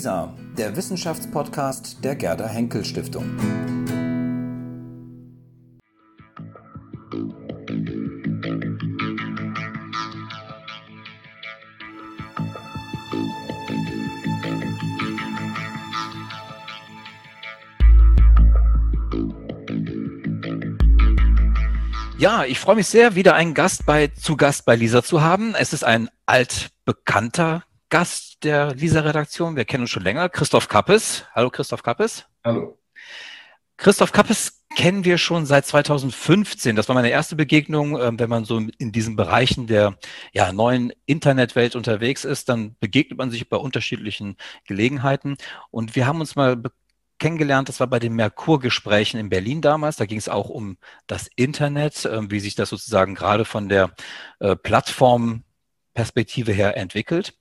LISA, der Wissenschaftspodcast der Gerda Henkel Stiftung. Ja, ich freue mich sehr, wieder einen Gast bei, zu Gast bei Lisa zu haben. Es ist ein altbekannter Gast der Lisa-Redaktion. Wir kennen uns schon länger. Christoph Kappes. Hallo, Christoph Kappes. Hallo. Christoph Kappes kennen wir schon seit 2015. Das war meine erste Begegnung. Ähm, wenn man so in diesen Bereichen der ja, neuen Internetwelt unterwegs ist, dann begegnet man sich bei unterschiedlichen Gelegenheiten. Und wir haben uns mal kennengelernt. Das war bei den Merkur-Gesprächen in Berlin damals. Da ging es auch um das Internet, äh, wie sich das sozusagen gerade von der äh, Plattformperspektive her entwickelt.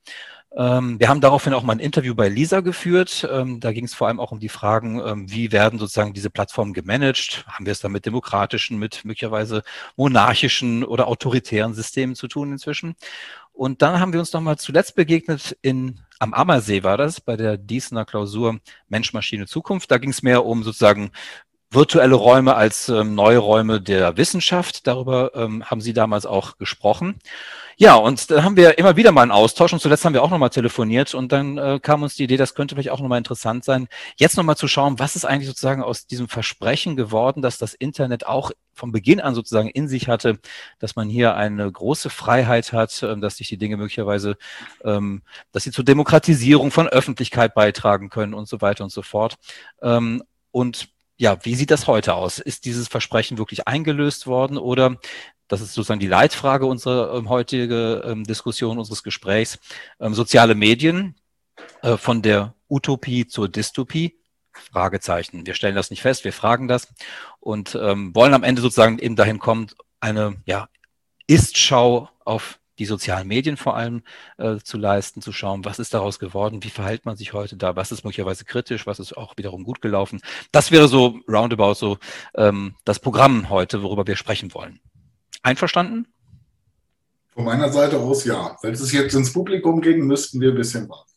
Ähm, wir haben daraufhin auch mal ein Interview bei Lisa geführt. Ähm, da ging es vor allem auch um die Fragen, ähm, wie werden sozusagen diese Plattformen gemanagt? Haben wir es da mit demokratischen, mit möglicherweise monarchischen oder autoritären Systemen zu tun inzwischen? Und dann haben wir uns nochmal zuletzt begegnet in, am Ammersee war das, bei der Diesener Klausur Mensch, Maschine, Zukunft. Da ging es mehr um sozusagen virtuelle Räume als ähm, neue Räume der Wissenschaft. Darüber ähm, haben Sie damals auch gesprochen. Ja, und da haben wir immer wieder mal einen Austausch und zuletzt haben wir auch nochmal telefoniert und dann äh, kam uns die Idee, das könnte vielleicht auch nochmal interessant sein, jetzt nochmal zu schauen, was ist eigentlich sozusagen aus diesem Versprechen geworden, dass das Internet auch von Beginn an sozusagen in sich hatte, dass man hier eine große Freiheit hat, äh, dass sich die Dinge möglicherweise, ähm, dass sie zur Demokratisierung von Öffentlichkeit beitragen können und so weiter und so fort. Ähm, und ja, wie sieht das heute aus? Ist dieses Versprechen wirklich eingelöst worden oder das ist sozusagen die Leitfrage unserer ähm, heutige ähm, Diskussion, unseres Gesprächs. Ähm, soziale Medien äh, von der Utopie zur Dystopie. Fragezeichen. Wir stellen das nicht fest, wir fragen das und ähm, wollen am Ende sozusagen eben dahin kommen, eine ja, Ist-Schau auf die sozialen Medien vor allem äh, zu leisten, zu schauen, was ist daraus geworden, wie verhält man sich heute da, was ist möglicherweise kritisch, was ist auch wiederum gut gelaufen. Das wäre so roundabout so ähm, das Programm heute, worüber wir sprechen wollen. Einverstanden? Von meiner Seite aus ja. Wenn es jetzt ins Publikum ging, müssten wir ein bisschen warten.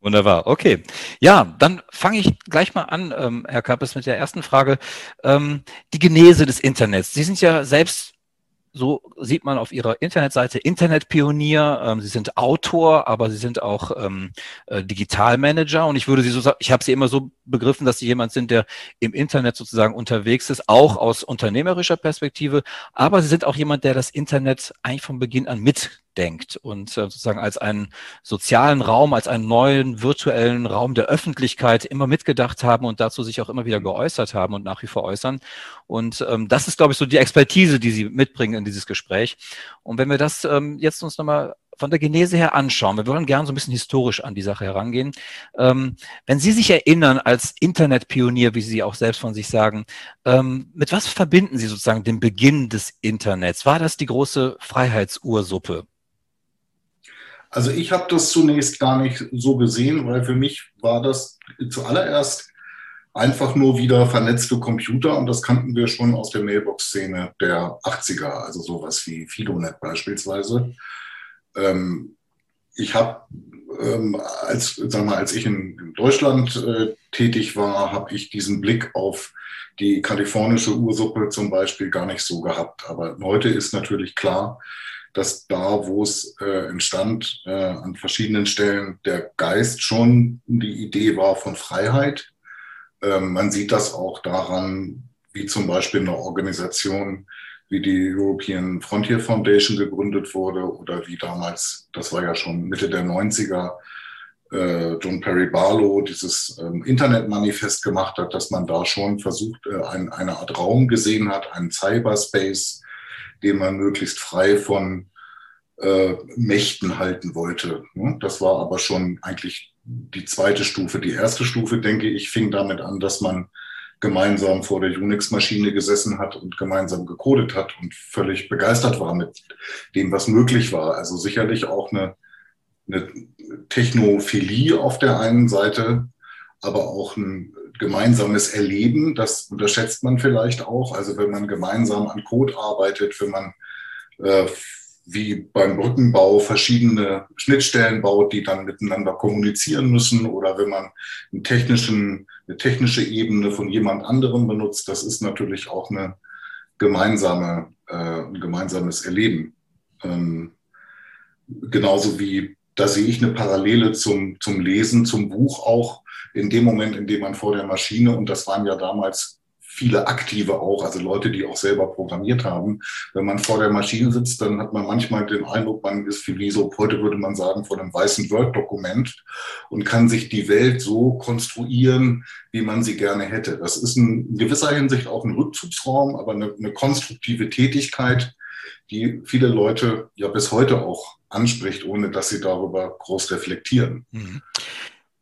Wunderbar, okay. Ja, dann fange ich gleich mal an, ähm, Herr Kappes, mit der ersten Frage. Ähm, die Genese des Internets. Sie sind ja selbst so sieht man auf ihrer Internetseite Internetpionier. Ähm, sie sind Autor, aber sie sind auch ähm, äh, Digitalmanager. Und ich würde sie so sagen, ich habe sie immer so begriffen, dass sie jemand sind, der im Internet sozusagen unterwegs ist, auch aus unternehmerischer Perspektive. Aber sie sind auch jemand, der das Internet eigentlich von Beginn an mit denkt und äh, sozusagen als einen sozialen Raum, als einen neuen virtuellen Raum der Öffentlichkeit immer mitgedacht haben und dazu sich auch immer wieder geäußert haben und nach wie vor äußern. Und ähm, das ist, glaube ich, so die Expertise, die Sie mitbringen in dieses Gespräch. Und wenn wir das ähm, jetzt uns nochmal von der Genese her anschauen, wir wollen gerne so ein bisschen historisch an die Sache herangehen. Ähm, wenn Sie sich erinnern als Internetpionier, wie Sie auch selbst von sich sagen, ähm, mit was verbinden Sie sozusagen den Beginn des Internets? War das die große Freiheitsursuppe? Also ich habe das zunächst gar nicht so gesehen, weil für mich war das zuallererst einfach nur wieder vernetzte Computer und das kannten wir schon aus der Mailbox-Szene der 80er, also sowas wie Fidonet beispielsweise. Ähm, ich habe, ähm, als, sag mal, als ich in, in Deutschland äh, tätig war, habe ich diesen Blick auf die kalifornische Ursuppe zum Beispiel gar nicht so gehabt. Aber heute ist natürlich klar, dass da, wo es äh, entstand, äh, an verschiedenen Stellen der Geist schon die Idee war von Freiheit. Ähm, man sieht das auch daran, wie zum Beispiel eine Organisation wie die European Frontier Foundation gegründet wurde oder wie damals, das war ja schon Mitte der 90er, äh, John Perry Barlow dieses ähm, Internetmanifest gemacht hat, dass man da schon versucht, äh, ein, eine Art Raum gesehen hat, einen Cyberspace, den man möglichst frei von äh, Mächten halten wollte. Ne? Das war aber schon eigentlich die zweite Stufe. Die erste Stufe, denke ich, fing damit an, dass man gemeinsam vor der Unix-Maschine gesessen hat und gemeinsam gecodet hat und völlig begeistert war mit dem, was möglich war. Also sicherlich auch eine, eine Technophilie auf der einen Seite, aber auch ein gemeinsames Erleben, das unterschätzt man vielleicht auch. Also wenn man gemeinsam an Code arbeitet, wenn man äh, wie beim Brückenbau verschiedene Schnittstellen baut, die dann miteinander kommunizieren müssen oder wenn man einen technischen, eine technische Ebene von jemand anderem benutzt, das ist natürlich auch eine gemeinsame, äh, ein gemeinsames Erleben. Ähm, genauso wie, da sehe ich eine Parallele zum, zum Lesen, zum Buch auch, in dem Moment, in dem man vor der Maschine, und das waren ja damals viele Aktive auch, also Leute, die auch selber programmiert haben. Wenn man vor der Maschine sitzt, dann hat man manchmal den Eindruck, man ist wie so, heute würde man sagen, vor einem weißen Word-Dokument und kann sich die Welt so konstruieren, wie man sie gerne hätte. Das ist in gewisser Hinsicht auch ein Rückzugsraum, aber eine, eine konstruktive Tätigkeit, die viele Leute ja bis heute auch anspricht, ohne dass sie darüber groß reflektieren. Mhm.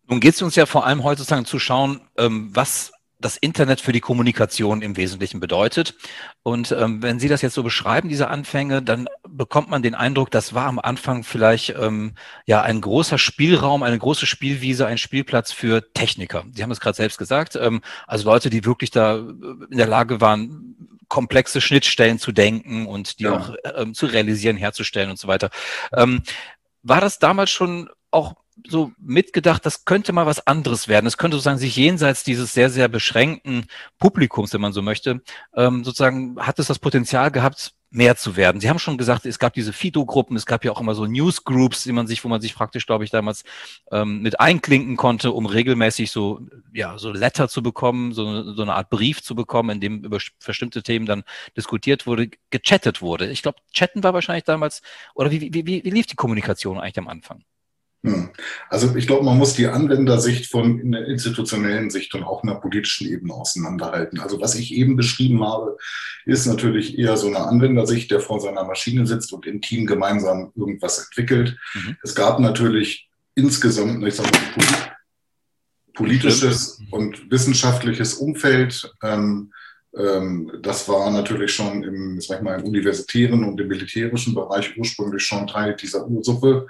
Nun geht es uns ja vor allem heute sozusagen zu schauen, ähm, was das Internet für die Kommunikation im Wesentlichen bedeutet. Und ähm, wenn Sie das jetzt so beschreiben, diese Anfänge, dann bekommt man den Eindruck, das war am Anfang vielleicht ähm, ja ein großer Spielraum, eine große Spielwiese, ein Spielplatz für Techniker. Sie haben es gerade selbst gesagt, ähm, also Leute, die wirklich da in der Lage waren, komplexe Schnittstellen zu denken und die ja. auch ähm, zu realisieren, herzustellen und so weiter. Ähm, war das damals schon auch so mitgedacht, das könnte mal was anderes werden. Es könnte sozusagen sich jenseits dieses sehr, sehr beschränkten Publikums, wenn man so möchte, ähm, sozusagen hat es das Potenzial gehabt, mehr zu werden. Sie haben schon gesagt, es gab diese Fido-Gruppen, es gab ja auch immer so Newsgroups, die man sich, wo man sich praktisch, glaube ich, damals ähm, mit einklinken konnte, um regelmäßig so, ja, so Letter zu bekommen, so, so eine Art Brief zu bekommen, in dem über bestimmte Themen dann diskutiert wurde, gechattet wurde. Ich glaube, chatten war wahrscheinlich damals, oder wie, wie, wie, wie lief die Kommunikation eigentlich am Anfang? Hm. Also ich glaube, man muss die Anwendersicht von in der institutionellen Sicht und auch einer politischen Ebene auseinanderhalten. Also was ich eben beschrieben habe, ist natürlich eher so eine Anwendersicht, der vor seiner Maschine sitzt und im Team gemeinsam irgendwas entwickelt. Mhm. Es gab natürlich insgesamt, ich sage mal, politisches und wissenschaftliches Umfeld. Ähm, ähm, das war natürlich schon im, sag ich mal, im universitären und im militärischen Bereich ursprünglich schon Teil dieser Ursuppe.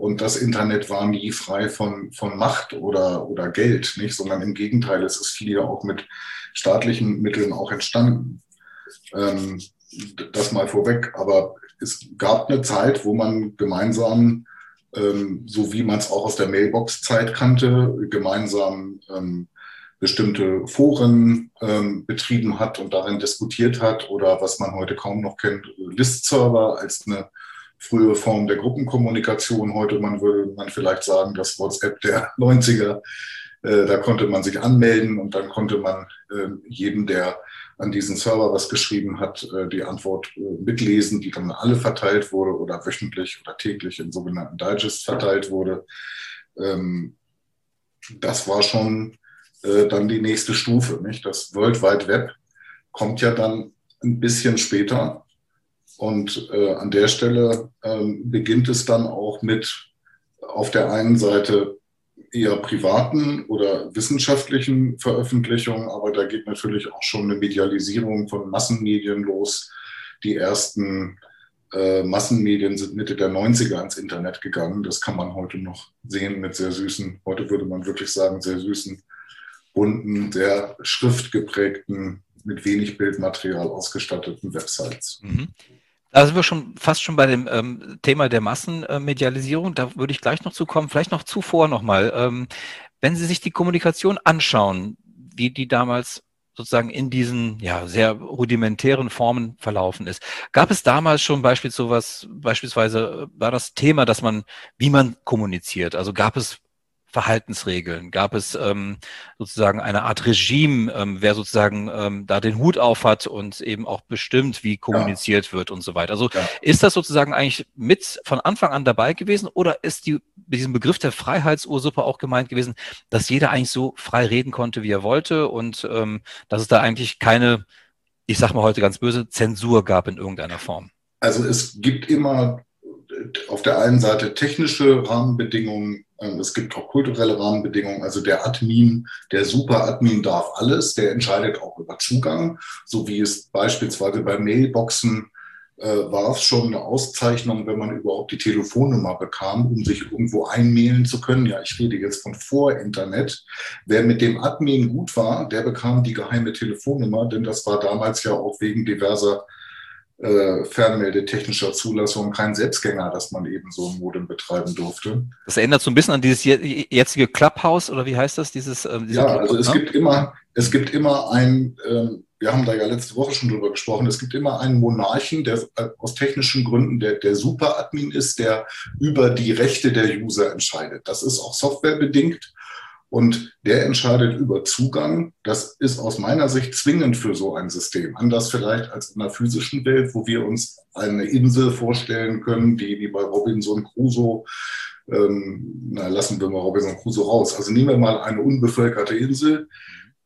Und das Internet war nie frei von, von Macht oder, oder Geld, nicht? sondern im Gegenteil, es ist viel ja auch mit staatlichen Mitteln auch entstanden. Ähm, das mal vorweg. Aber es gab eine Zeit, wo man gemeinsam, ähm, so wie man es auch aus der Mailbox-Zeit kannte, gemeinsam ähm, bestimmte Foren ähm, betrieben hat und darin diskutiert hat oder was man heute kaum noch kennt, List-Server als eine frühe Form der Gruppenkommunikation. Heute man würde man vielleicht sagen, das WhatsApp der 90er. Äh, da konnte man sich anmelden und dann konnte man äh, jedem, der an diesen Server was geschrieben hat, äh, die Antwort äh, mitlesen, die dann alle verteilt wurde oder wöchentlich oder täglich in sogenannten Digests verteilt wurde. Ähm, das war schon äh, dann die nächste Stufe. Nicht? Das World Wide Web kommt ja dann ein bisschen später und äh, an der Stelle ähm, beginnt es dann auch mit auf der einen Seite eher privaten oder wissenschaftlichen Veröffentlichungen, aber da geht natürlich auch schon eine Medialisierung von Massenmedien los. Die ersten äh, Massenmedien sind Mitte der 90er ans Internet gegangen. Das kann man heute noch sehen mit sehr süßen, heute würde man wirklich sagen, sehr süßen, bunten, sehr schriftgeprägten, mit wenig Bildmaterial ausgestatteten Websites. Mhm. Da sind wir schon fast schon bei dem ähm, Thema der Massenmedialisierung. Da würde ich gleich noch zu kommen. Vielleicht noch zuvor nochmal. Ähm, wenn Sie sich die Kommunikation anschauen, wie die damals sozusagen in diesen ja, sehr rudimentären Formen verlaufen ist. Gab es damals schon beispielsweise sowas, beispielsweise war das Thema, dass man, wie man kommuniziert, also gab es Verhaltensregeln? Gab es ähm, sozusagen eine Art Regime, ähm, wer sozusagen ähm, da den Hut auf hat und eben auch bestimmt, wie kommuniziert ja. wird und so weiter? Also ja. ist das sozusagen eigentlich mit von Anfang an dabei gewesen oder ist die, mit diesem Begriff der Freiheitsursuppe auch gemeint gewesen, dass jeder eigentlich so frei reden konnte, wie er wollte und ähm, dass es da eigentlich keine, ich sag mal heute ganz böse, Zensur gab in irgendeiner Form? Also es gibt immer auf der einen Seite technische Rahmenbedingungen, es gibt auch kulturelle Rahmenbedingungen. Also der Admin, der Super-Admin darf alles, der entscheidet auch über Zugang, so wie es beispielsweise bei Mailboxen äh, war es schon eine Auszeichnung, wenn man überhaupt die Telefonnummer bekam, um sich irgendwo einmailen zu können. Ja, ich rede jetzt von vor Internet. Wer mit dem Admin gut war, der bekam die geheime Telefonnummer, denn das war damals ja auch wegen diverser äh, fernmeldetechnischer Zulassung kein Selbstgänger, dass man eben so ein Modem betreiben durfte. Das erinnert so ein bisschen an dieses jetzige Clubhouse oder wie heißt das? Dieses, ähm, ja, also es ne? gibt immer, es gibt immer ein, ähm, wir haben da ja letzte Woche schon drüber gesprochen, es gibt immer einen Monarchen, der äh, aus technischen Gründen der, der Super-Admin ist, der über die Rechte der User entscheidet. Das ist auch softwarebedingt. Und der entscheidet über Zugang. Das ist aus meiner Sicht zwingend für so ein System. Anders vielleicht als in der physischen Welt, wo wir uns eine Insel vorstellen können, die wie bei Robinson Crusoe, ähm, na, lassen wir mal Robinson Crusoe raus. Also nehmen wir mal eine unbevölkerte Insel.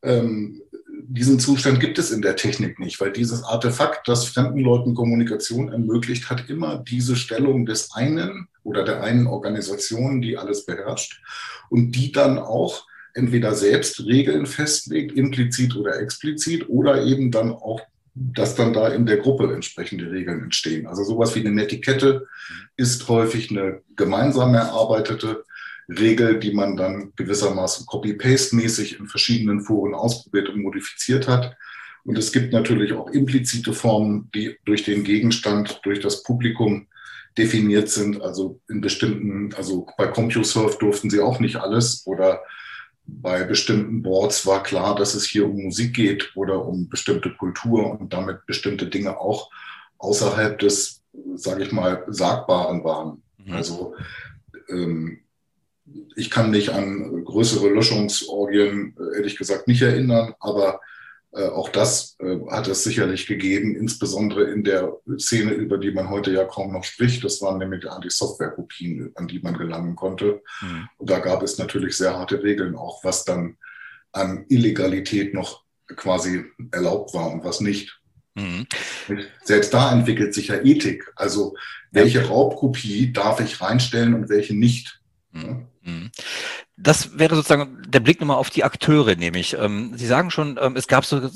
Ähm, diesen Zustand gibt es in der Technik nicht, weil dieses Artefakt, das fremden Leuten Kommunikation ermöglicht, hat immer diese Stellung des einen oder der einen Organisation, die alles beherrscht und die dann auch entweder selbst Regeln festlegt, implizit oder explizit, oder eben dann auch, dass dann da in der Gruppe entsprechende Regeln entstehen. Also sowas wie eine Netiquette ist häufig eine gemeinsam erarbeitete Regel, die man dann gewissermaßen copy-paste-mäßig in verschiedenen Foren ausprobiert und modifiziert hat. Und es gibt natürlich auch implizite Formen, die durch den Gegenstand, durch das Publikum definiert sind. Also in bestimmten, also bei CompuServe durften sie auch nicht alles oder bei bestimmten Boards war klar, dass es hier um Musik geht oder um bestimmte Kultur und damit bestimmte Dinge auch außerhalb des, sage ich mal, Sagbaren waren. Mhm. Also ähm, ich kann mich an größere Löschungsorgien äh, ehrlich gesagt nicht erinnern, aber äh, auch das äh, hat es sicherlich gegeben, insbesondere in der Szene, über die man heute ja kaum noch spricht. Das waren nämlich die Software-Kopien, an die man gelangen konnte. Mhm. Und da gab es natürlich sehr harte Regeln, auch was dann an Illegalität noch quasi erlaubt war und was nicht. Mhm. Selbst da entwickelt sich ja Ethik. Also welche Raubkopie darf ich reinstellen und welche nicht? Mhm. Mhm. Das wäre sozusagen der Blick nochmal auf die Akteure, nämlich. Ähm, Sie sagen schon, ähm, es gab so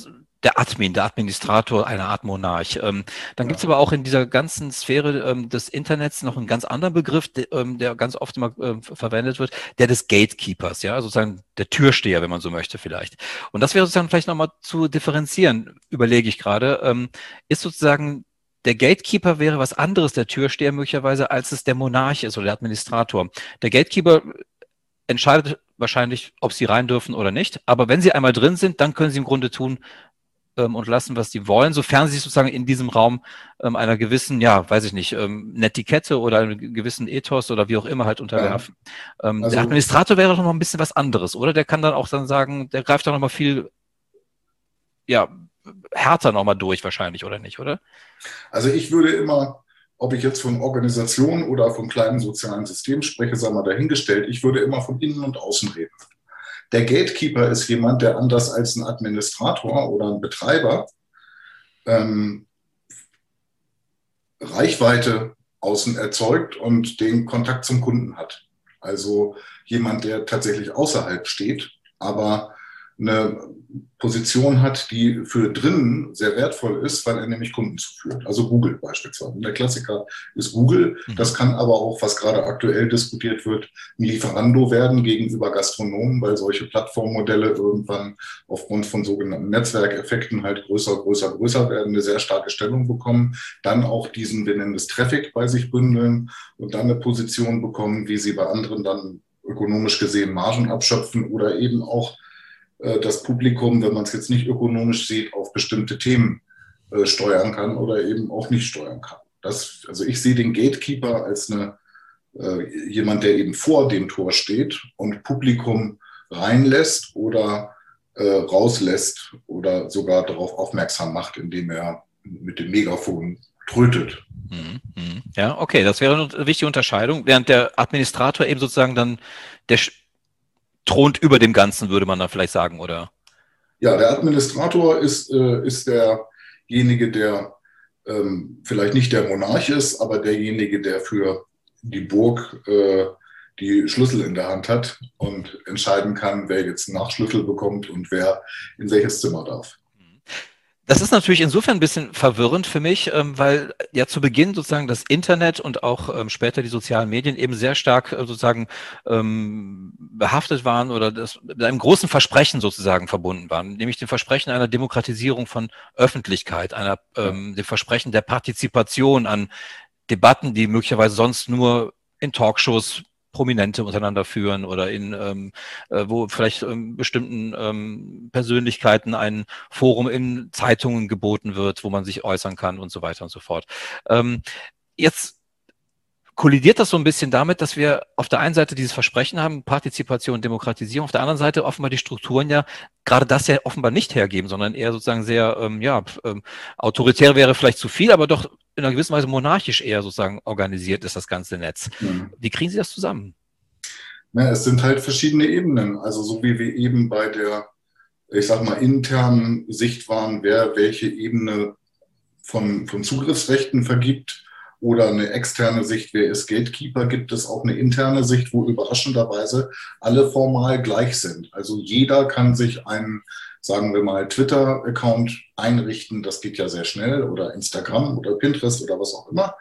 der Admin, der Administrator, eine Art Monarch. Ähm, dann ja. gibt es aber auch in dieser ganzen Sphäre ähm, des Internets noch einen ganz anderen Begriff, ähm, der ganz oft immer ähm, verwendet wird, der des Gatekeepers, ja, sozusagen der Türsteher, wenn man so möchte vielleicht. Und das wäre sozusagen vielleicht nochmal zu differenzieren, überlege ich gerade, ähm, ist sozusagen der Gatekeeper wäre was anderes, der Türsteher möglicherweise, als es der Monarch ist oder der Administrator. Der Gatekeeper entscheidet wahrscheinlich, ob sie rein dürfen oder nicht. Aber wenn sie einmal drin sind, dann können sie im Grunde tun ähm, und lassen, was sie wollen, sofern sie sich sozusagen in diesem Raum ähm, einer gewissen, ja, weiß ich nicht, ähm, Netiquette oder einem gewissen Ethos oder wie auch immer halt unterwerfen. Ja. Ähm, also, der Administrator wäre doch noch ein bisschen was anderes, oder? Der kann dann auch dann sagen, der greift doch noch mal viel, ja, härter noch mal durch wahrscheinlich, oder nicht, oder? Also ich würde immer ob ich jetzt von Organisation oder vom kleinen sozialen System spreche, sei mal dahingestellt. Ich würde immer von innen und außen reden. Der Gatekeeper ist jemand, der anders als ein Administrator oder ein Betreiber ähm, Reichweite außen erzeugt und den Kontakt zum Kunden hat. Also jemand, der tatsächlich außerhalb steht, aber eine Position hat, die für drinnen sehr wertvoll ist, weil er nämlich Kunden zuführt. Also Google beispielsweise. Und der Klassiker ist Google. Mhm. Das kann aber auch, was gerade aktuell diskutiert wird, ein Lieferando werden gegenüber Gastronomen, weil solche Plattformmodelle irgendwann aufgrund von sogenannten Netzwerkeffekten halt größer, größer, größer werden, eine sehr starke Stellung bekommen, dann auch diesen, wir nennen es Traffic bei sich bündeln und dann eine Position bekommen, wie sie bei anderen dann ökonomisch gesehen Margen abschöpfen oder eben auch das Publikum, wenn man es jetzt nicht ökonomisch sieht, auf bestimmte Themen äh, steuern kann oder eben auch nicht steuern kann. Das, also ich sehe den Gatekeeper als eine, äh, jemand, der eben vor dem Tor steht und Publikum reinlässt oder äh, rauslässt oder sogar darauf aufmerksam macht, indem er mit dem Megafon trötet. Mhm, mhm. Ja, okay, das wäre eine wichtige Unterscheidung, während der Administrator eben sozusagen dann der thront über dem Ganzen, würde man da vielleicht sagen, oder? Ja, der Administrator ist, äh, ist derjenige, der ähm, vielleicht nicht der Monarch ist, aber derjenige, der für die Burg äh, die Schlüssel in der Hand hat und entscheiden kann, wer jetzt Nachschlüssel bekommt und wer in welches Zimmer darf. Das ist natürlich insofern ein bisschen verwirrend für mich, ähm, weil ja zu Beginn sozusagen das Internet und auch ähm, später die sozialen Medien eben sehr stark äh, sozusagen ähm, behaftet waren oder das mit einem großen Versprechen sozusagen verbunden waren, nämlich dem Versprechen einer Demokratisierung von Öffentlichkeit, einer, dem Versprechen der Partizipation an Debatten, die möglicherweise sonst nur in Talkshows Prominente untereinander führen oder in ähm, äh, wo vielleicht ähm, bestimmten ähm, Persönlichkeiten ein Forum in Zeitungen geboten wird, wo man sich äußern kann und so weiter und so fort. Ähm, jetzt kollidiert das so ein bisschen damit, dass wir auf der einen Seite dieses Versprechen haben, Partizipation, Demokratisierung, auf der anderen Seite offenbar die Strukturen ja gerade das ja offenbar nicht hergeben, sondern eher sozusagen sehr, ähm, ja, ähm, autoritär wäre vielleicht zu viel, aber doch in einer gewissen Weise monarchisch eher sozusagen organisiert ist das ganze Netz. Mhm. Wie kriegen Sie das zusammen? Na, es sind halt verschiedene Ebenen. Also so wie wir eben bei der, ich sag mal, internen Sicht waren, wer welche Ebene von, von Zugriffsrechten vergibt, oder eine externe Sicht, wer ist Gatekeeper, gibt es auch eine interne Sicht, wo überraschenderweise alle formal gleich sind. Also jeder kann sich einen, sagen wir mal, Twitter-Account einrichten, das geht ja sehr schnell, oder Instagram oder Pinterest oder was auch immer.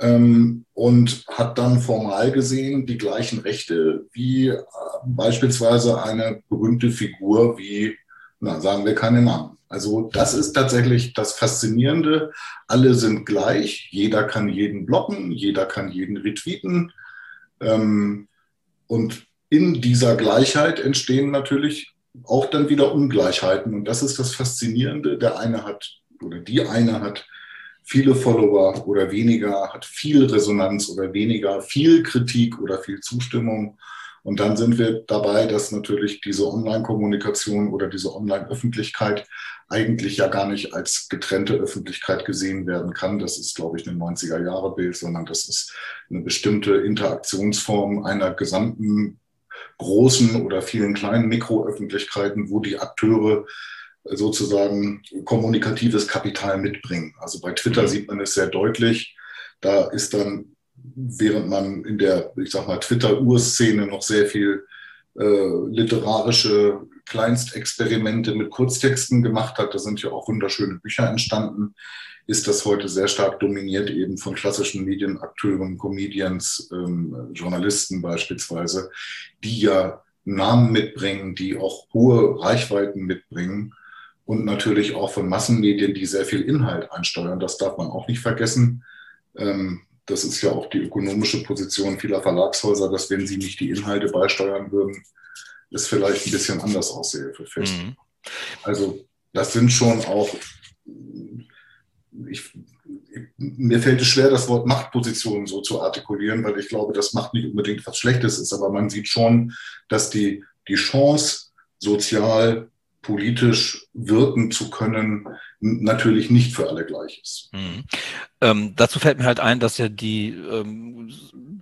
Ähm, und hat dann formal gesehen die gleichen Rechte wie äh, beispielsweise eine berühmte Figur wie, na, sagen wir keine Namen. Also das ist tatsächlich das Faszinierende. Alle sind gleich, jeder kann jeden blocken, jeder kann jeden retweeten. Ähm, und in dieser Gleichheit entstehen natürlich auch dann wieder Ungleichheiten. Und das ist das Faszinierende. Der eine hat oder die eine hat viele Follower oder weniger, hat viel Resonanz oder weniger, viel Kritik oder viel Zustimmung. Und dann sind wir dabei, dass natürlich diese Online-Kommunikation oder diese Online-Öffentlichkeit eigentlich ja gar nicht als getrennte Öffentlichkeit gesehen werden kann. Das ist, glaube ich, ein 90er-Jahre-Bild, sondern das ist eine bestimmte Interaktionsform einer gesamten großen oder vielen kleinen Mikroöffentlichkeiten, wo die Akteure sozusagen kommunikatives Kapital mitbringen. Also bei Twitter mhm. sieht man es sehr deutlich. Da ist dann, während man in der, ich sag mal, Twitter-Urszene noch sehr viel äh, literarische Kleinstexperimente mit Kurztexten gemacht hat, da sind ja auch wunderschöne Bücher entstanden, ist das heute sehr stark dominiert eben von klassischen Medienakteuren, Comedians, ähm, Journalisten beispielsweise, die ja Namen mitbringen, die auch hohe Reichweiten mitbringen und natürlich auch von Massenmedien, die sehr viel Inhalt einsteuern. Das darf man auch nicht vergessen. Ähm, das ist ja auch die ökonomische Position vieler Verlagshäuser, dass wenn sie nicht die Inhalte beisteuern würden, es vielleicht ein bisschen anders aussehe für Fest. Mhm. Also das sind schon auch, ich, mir fällt es schwer, das Wort Machtpositionen so zu artikulieren, weil ich glaube, das macht nicht unbedingt was Schlechtes ist, aber man sieht schon, dass die, die Chance, sozial, politisch wirken zu können, natürlich nicht für alle gleich ist. Mhm. Ähm, dazu fällt mir halt ein, dass ja die ähm,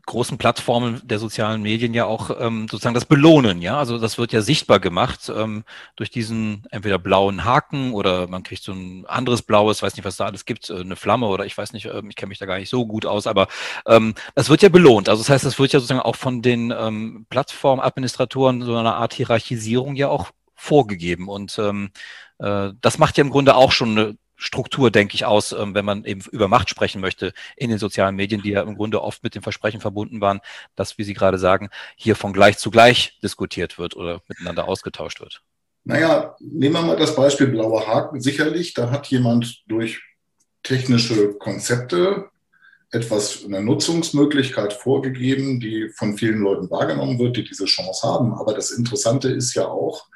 großen Plattformen der sozialen Medien ja auch ähm, sozusagen das belohnen, ja. Also das wird ja sichtbar gemacht ähm, durch diesen entweder blauen Haken oder man kriegt so ein anderes blaues, weiß nicht, was da alles gibt, äh, eine Flamme oder ich weiß nicht, äh, ich kenne mich da gar nicht so gut aus, aber ähm, das wird ja belohnt. Also das heißt, das wird ja sozusagen auch von den ähm, Plattformadministratoren so eine Art Hierarchisierung ja auch vorgegeben und ähm, äh, das macht ja im Grunde auch schon eine Struktur, denke ich, aus, ähm, wenn man eben über Macht sprechen möchte in den sozialen Medien, die ja im Grunde oft mit dem Versprechen verbunden waren, dass, wie Sie gerade sagen, hier von gleich zu gleich diskutiert wird oder miteinander ausgetauscht wird. Naja, nehmen wir mal das Beispiel blauer Haken. Sicherlich, da hat jemand durch technische Konzepte etwas, eine Nutzungsmöglichkeit vorgegeben, die von vielen Leuten wahrgenommen wird, die diese Chance haben. Aber das Interessante ist ja auch,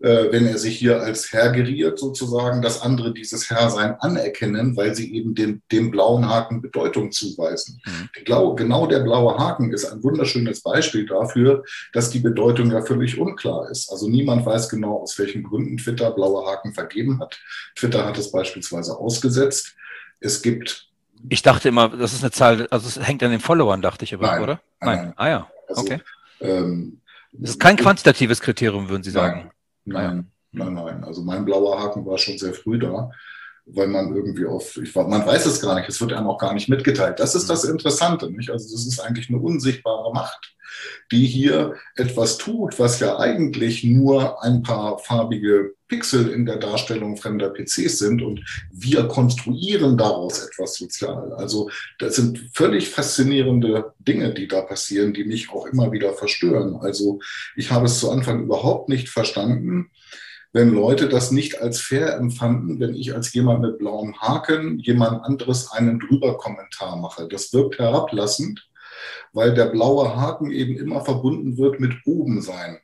äh, wenn er sich hier als Herr geriert, sozusagen, dass andere dieses Herrsein anerkennen, weil sie eben dem, dem blauen Haken Bedeutung zuweisen. Mhm. Glaub, genau der blaue Haken ist ein wunderschönes Beispiel dafür, dass die Bedeutung ja völlig unklar ist. Also niemand weiß genau, aus welchen Gründen Twitter blaue Haken vergeben hat. Twitter hat es beispielsweise ausgesetzt. Es gibt ich dachte immer, das ist eine Zahl, also es hängt an den Followern, dachte ich aber, nein, oder? Nein. nein. Ah ja, also, okay. Ähm, das ist kein quantitatives Kriterium, würden Sie sagen. Nein, nein, nein, nein. Also mein blauer Haken war schon sehr früh da. Weil man irgendwie auf, ich, man weiß es gar nicht, es wird einem auch gar nicht mitgeteilt. Das ist das Interessante, nicht? Also das ist eigentlich eine unsichtbare Macht, die hier etwas tut, was ja eigentlich nur ein paar farbige Pixel in der Darstellung fremder PCs sind und wir konstruieren daraus etwas sozial. Also das sind völlig faszinierende Dinge, die da passieren, die mich auch immer wieder verstören. Also ich habe es zu Anfang überhaupt nicht verstanden, wenn Leute das nicht als fair empfanden, wenn ich als jemand mit blauem Haken jemand anderes einen drüber Kommentar mache. Das wirkt herablassend, weil der blaue Haken eben immer verbunden wird mit oben sein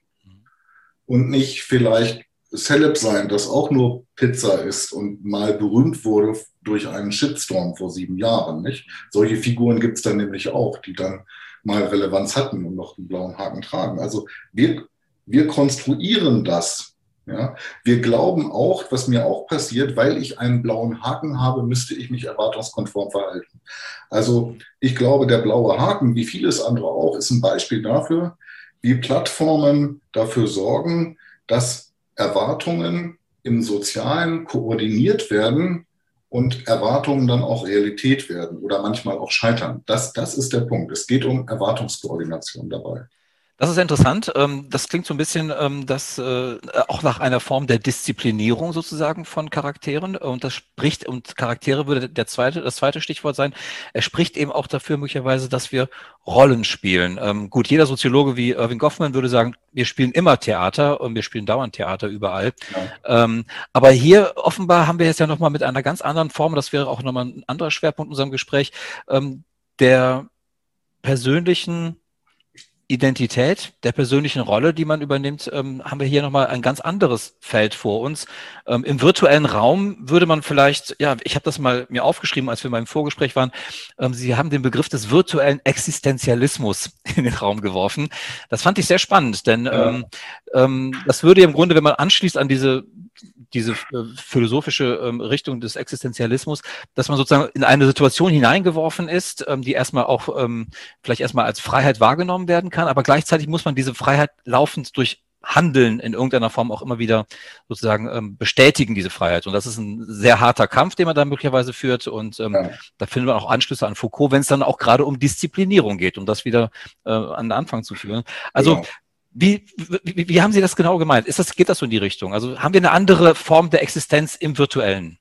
und nicht vielleicht Celeb sein, das auch nur Pizza ist und mal berühmt wurde durch einen Shitstorm vor sieben Jahren. Nicht? Solche Figuren gibt es dann nämlich auch, die dann mal Relevanz hatten und noch einen blauen Haken tragen. Also wir, wir konstruieren das ja, wir glauben auch, was mir auch passiert, weil ich einen blauen Haken habe, müsste ich mich erwartungskonform verhalten. Also ich glaube, der blaue Haken, wie vieles andere auch, ist ein Beispiel dafür, wie Plattformen dafür sorgen, dass Erwartungen im Sozialen koordiniert werden und Erwartungen dann auch Realität werden oder manchmal auch scheitern. Das, das ist der Punkt. Es geht um Erwartungskoordination dabei. Das ist interessant. Ähm, das klingt so ein bisschen ähm, das, äh, auch nach einer Form der Disziplinierung sozusagen von Charakteren. Und das spricht, und Charaktere würde der zweite, das zweite Stichwort sein. Er spricht eben auch dafür möglicherweise, dass wir Rollen spielen. Ähm, gut, jeder Soziologe wie Irving Goffman würde sagen, wir spielen immer Theater und wir spielen dauernd Theater überall. Ja. aber hier offenbar haben wir jetzt ja nochmal mit einer ganz anderen Form, das wäre auch nochmal ein anderer Schwerpunkt in unserem Gespräch, der persönlichen Identität, der persönlichen Rolle, die man übernimmt, ähm, haben wir hier nochmal ein ganz anderes Feld vor uns. Ähm, Im virtuellen Raum würde man vielleicht, ja, ich habe das mal mir aufgeschrieben, als wir mal im Vorgespräch waren, ähm, Sie haben den Begriff des virtuellen Existenzialismus in den Raum geworfen. Das fand ich sehr spannend, denn ja. Ähm, ähm, das würde im Grunde, wenn man anschließt an diese diese äh, philosophische ähm, Richtung des Existenzialismus, dass man sozusagen in eine Situation hineingeworfen ist, ähm, die erstmal auch ähm, vielleicht erstmal als Freiheit wahrgenommen werden kann, aber gleichzeitig muss man diese Freiheit laufend durch Handeln in irgendeiner Form auch immer wieder sozusagen ähm, bestätigen, diese Freiheit. Und das ist ein sehr harter Kampf, den man da möglicherweise führt. Und ähm, ja. da findet man auch Anschlüsse an Foucault, wenn es dann auch gerade um Disziplinierung geht, um das wieder äh, an den Anfang zu führen. Also genau. Wie, wie, wie haben Sie das genau gemeint? Ist das, geht das so in die Richtung? Also haben wir eine andere Form der Existenz im Virtuellen?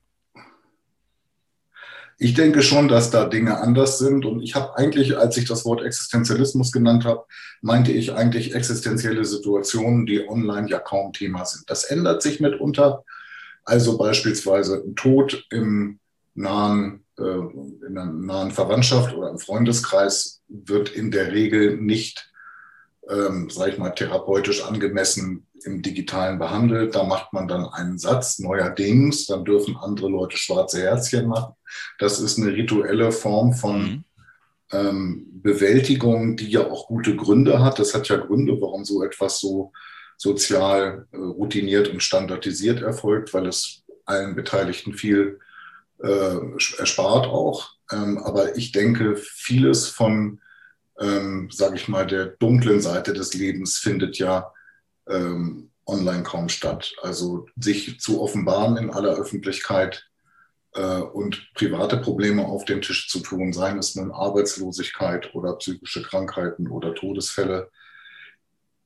Ich denke schon, dass da Dinge anders sind. Und ich habe eigentlich, als ich das Wort Existenzialismus genannt habe, meinte ich eigentlich existenzielle Situationen, die online ja kaum Thema sind. Das ändert sich mitunter. Also beispielsweise ein Tod im nahen, äh, in einer nahen Verwandtschaft oder im Freundeskreis wird in der Regel nicht ähm, sage ich mal, therapeutisch angemessen im Digitalen behandelt. Da macht man dann einen Satz, neuerdings, dann dürfen andere Leute schwarze Herzchen machen. Das ist eine rituelle Form von mhm. ähm, Bewältigung, die ja auch gute Gründe hat. Das hat ja Gründe, warum so etwas so sozial äh, routiniert und standardisiert erfolgt, weil es allen Beteiligten viel äh, erspart auch. Ähm, aber ich denke, vieles von ähm, sage ich mal, der dunklen Seite des Lebens findet ja ähm, online kaum statt. Also sich zu offenbaren in aller Öffentlichkeit äh, und private Probleme auf den Tisch zu tun, seien es nun Arbeitslosigkeit oder psychische Krankheiten oder Todesfälle,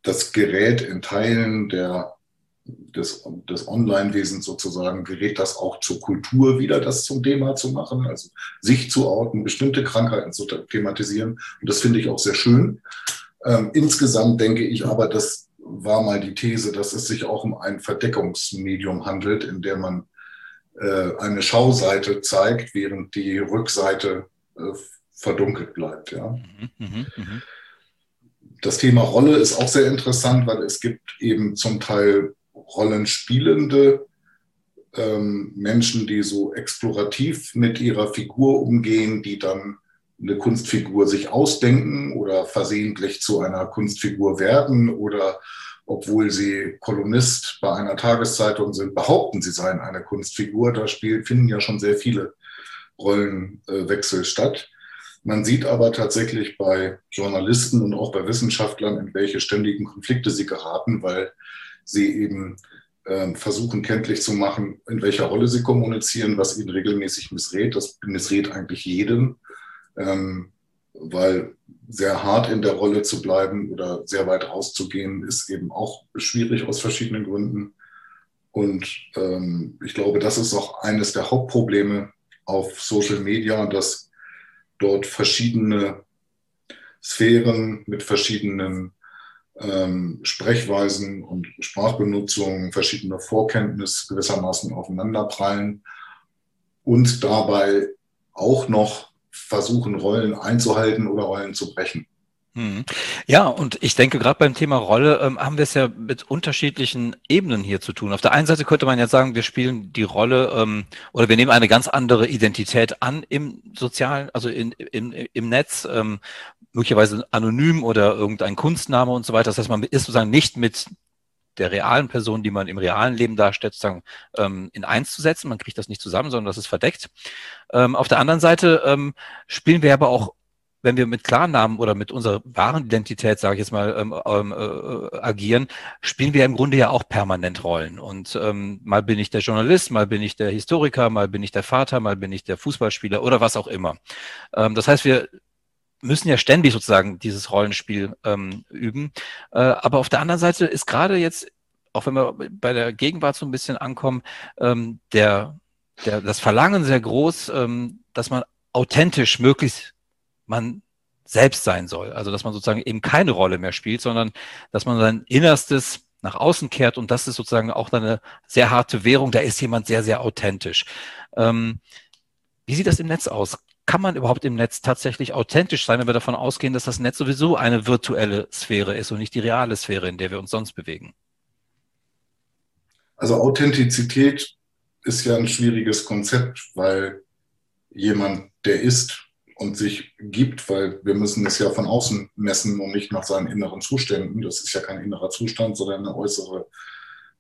das gerät in Teilen der des, des Online-Wesens sozusagen gerät das auch zur Kultur wieder, das zum Thema zu machen, also sich zu orten, bestimmte Krankheiten zu thematisieren. Und das finde ich auch sehr schön. Ähm, insgesamt denke ich aber, das war mal die These, dass es sich auch um ein Verdeckungsmedium handelt, in der man äh, eine Schauseite zeigt, während die Rückseite äh, verdunkelt bleibt. Ja. Mhm, mh, mh. Das Thema Rolle ist auch sehr interessant, weil es gibt eben zum Teil Rollenspielende ähm, Menschen, die so explorativ mit ihrer Figur umgehen, die dann eine Kunstfigur sich ausdenken oder versehentlich zu einer Kunstfigur werden oder obwohl sie Kolumnist bei einer Tageszeitung sind, behaupten, sie seien eine Kunstfigur. Da finden ja schon sehr viele Rollenwechsel statt. Man sieht aber tatsächlich bei Journalisten und auch bei Wissenschaftlern, in welche ständigen Konflikte sie geraten, weil sie eben äh, versuchen kenntlich zu machen, in welcher Rolle sie kommunizieren, was ihnen regelmäßig missrät. Das missrät eigentlich jedem, ähm, weil sehr hart in der Rolle zu bleiben oder sehr weit rauszugehen, ist eben auch schwierig aus verschiedenen Gründen. Und ähm, ich glaube, das ist auch eines der Hauptprobleme auf Social Media, dass dort verschiedene Sphären mit verschiedenen ähm, Sprechweisen und Sprachbenutzung, verschiedene Vorkenntnisse gewissermaßen aufeinanderprallen und dabei auch noch versuchen, Rollen einzuhalten oder Rollen zu brechen. Hm. Ja, und ich denke, gerade beim Thema Rolle ähm, haben wir es ja mit unterschiedlichen Ebenen hier zu tun. Auf der einen Seite könnte man ja sagen, wir spielen die Rolle ähm, oder wir nehmen eine ganz andere Identität an im sozialen, also in, in, im Netz, ähm, möglicherweise anonym oder irgendein Kunstname und so weiter. Das heißt, man ist sozusagen nicht mit der realen Person, die man im realen Leben darstellt, sozusagen ähm, in eins zu setzen. Man kriegt das nicht zusammen, sondern das ist verdeckt. Ähm, auf der anderen Seite ähm, spielen wir aber auch wenn wir mit Klarnamen oder mit unserer wahren Identität, sage ich jetzt mal, ähm, ähm, äh, agieren, spielen wir im Grunde ja auch permanent Rollen. Und ähm, mal bin ich der Journalist, mal bin ich der Historiker, mal bin ich der Vater, mal bin ich der Fußballspieler oder was auch immer. Das heißt, wir müssen ja ständig sozusagen dieses Rollenspiel ähm, üben. Äh, aber auf der anderen Seite ist gerade jetzt, auch wenn wir bei der Gegenwart so ein bisschen ankommen, ähm, der, der, das Verlangen sehr groß, ähm, dass man authentisch möglichst man selbst sein soll. Also dass man sozusagen eben keine Rolle mehr spielt, sondern dass man sein Innerstes nach außen kehrt und das ist sozusagen auch eine sehr harte Währung. Da ist jemand sehr, sehr authentisch. Ähm, wie sieht das im Netz aus? Kann man überhaupt im Netz tatsächlich authentisch sein, wenn wir davon ausgehen, dass das Netz sowieso eine virtuelle Sphäre ist und nicht die reale Sphäre, in der wir uns sonst bewegen? Also Authentizität ist ja ein schwieriges Konzept, weil jemand, der ist und sich gibt, weil wir müssen es ja von außen messen und nicht nach seinen inneren Zuständen. Das ist ja kein innerer Zustand, sondern eine äußere,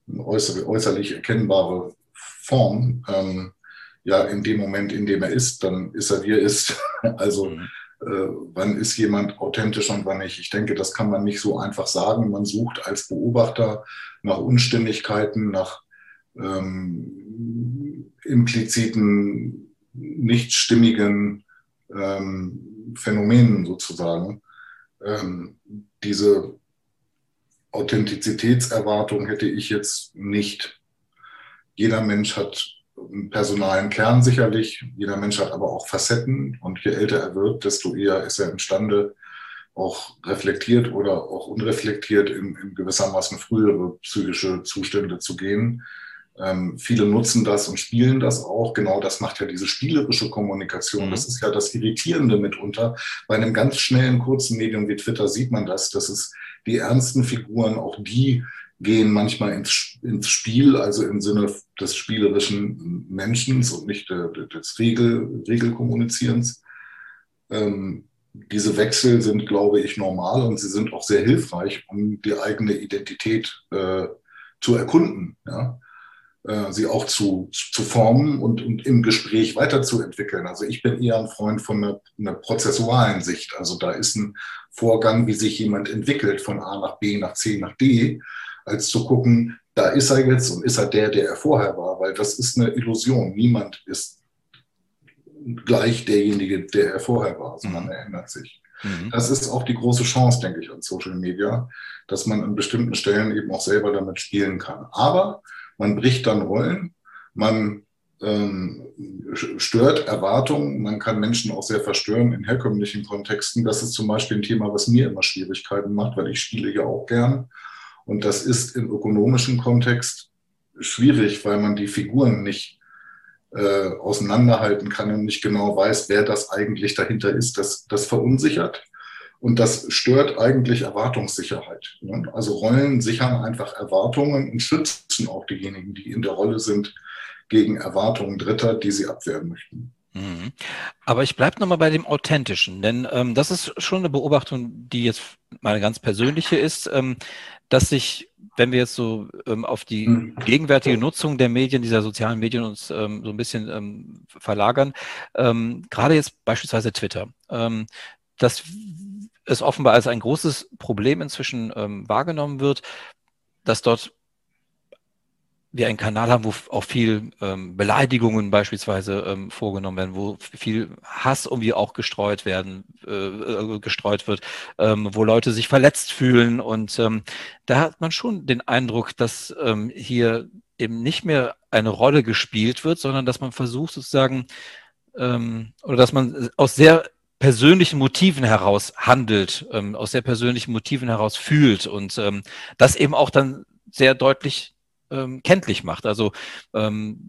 eine äußere äußerlich erkennbare Form. Ähm, ja in dem Moment, in dem er ist, dann ist er, wie er ist. Also mhm. äh, wann ist jemand authentisch und wann nicht? Ich denke, das kann man nicht so einfach sagen. Man sucht als Beobachter nach Unstimmigkeiten, nach ähm, impliziten, nicht stimmigen ähm, Phänomenen sozusagen. Ähm, diese Authentizitätserwartung hätte ich jetzt nicht. Jeder Mensch hat personalen Kern sicherlich. Jeder Mensch hat aber auch Facetten und je älter er wird, desto eher ist er imstande, auch reflektiert oder auch unreflektiert in, in gewissermaßen frühere psychische Zustände zu gehen. Ähm, viele nutzen das und spielen das auch. Genau das macht ja diese spielerische Kommunikation. Mhm. Das ist ja das Irritierende mitunter. Bei einem ganz schnellen, kurzen Medium wie Twitter sieht man das, dass es die ernsten Figuren, auch die gehen manchmal ins, ins Spiel, also im Sinne des spielerischen Menschen und nicht des Regel, Regelkommunizierens. Ähm, diese Wechsel sind, glaube ich, normal und sie sind auch sehr hilfreich, um die eigene Identität äh, zu erkunden, ja? äh, sie auch zu, zu formen und, und, im Gespräch weiterzuentwickeln. Also ich bin eher ein Freund von einer, einer prozessualen Sicht. Also da ist ein Vorgang, wie sich jemand entwickelt von A nach B nach C nach D als zu gucken, da ist er jetzt und ist er der, der er vorher war, weil das ist eine Illusion. Niemand ist gleich derjenige, der er vorher war, sondern mhm. er ändert sich. Mhm. Das ist auch die große Chance, denke ich, an Social Media, dass man an bestimmten Stellen eben auch selber damit spielen kann. Aber man bricht dann Rollen, man ähm, stört Erwartungen, man kann Menschen auch sehr verstören in herkömmlichen Kontexten. Das ist zum Beispiel ein Thema, was mir immer Schwierigkeiten macht, weil ich spiele ja auch gern und das ist im ökonomischen Kontext schwierig, weil man die Figuren nicht äh, auseinanderhalten kann und nicht genau weiß, wer das eigentlich dahinter ist. Das, das verunsichert und das stört eigentlich Erwartungssicherheit. Ne? Also Rollen sichern einfach Erwartungen und schützen auch diejenigen, die in der Rolle sind, gegen Erwartungen Dritter, die sie abwehren möchten. Mhm. Aber ich bleibe nochmal bei dem Authentischen, denn ähm, das ist schon eine Beobachtung, die jetzt meine ganz persönliche ist. Ähm, dass sich, wenn wir jetzt so ähm, auf die mhm. gegenwärtige Nutzung der Medien, dieser sozialen Medien uns ähm, so ein bisschen ähm, verlagern, ähm, gerade jetzt beispielsweise Twitter, ähm, dass es offenbar als ein großes Problem inzwischen ähm, wahrgenommen wird, dass dort wir einen Kanal haben, wo auch viel ähm, Beleidigungen beispielsweise ähm, vorgenommen werden, wo viel Hass irgendwie auch gestreut werden, äh, äh, gestreut wird, ähm, wo Leute sich verletzt fühlen. Und ähm, da hat man schon den Eindruck, dass ähm, hier eben nicht mehr eine Rolle gespielt wird, sondern dass man versucht sozusagen ähm, oder dass man aus sehr persönlichen Motiven heraus handelt, ähm, aus sehr persönlichen Motiven heraus fühlt und ähm, das eben auch dann sehr deutlich ähm, kenntlich macht. Also ähm,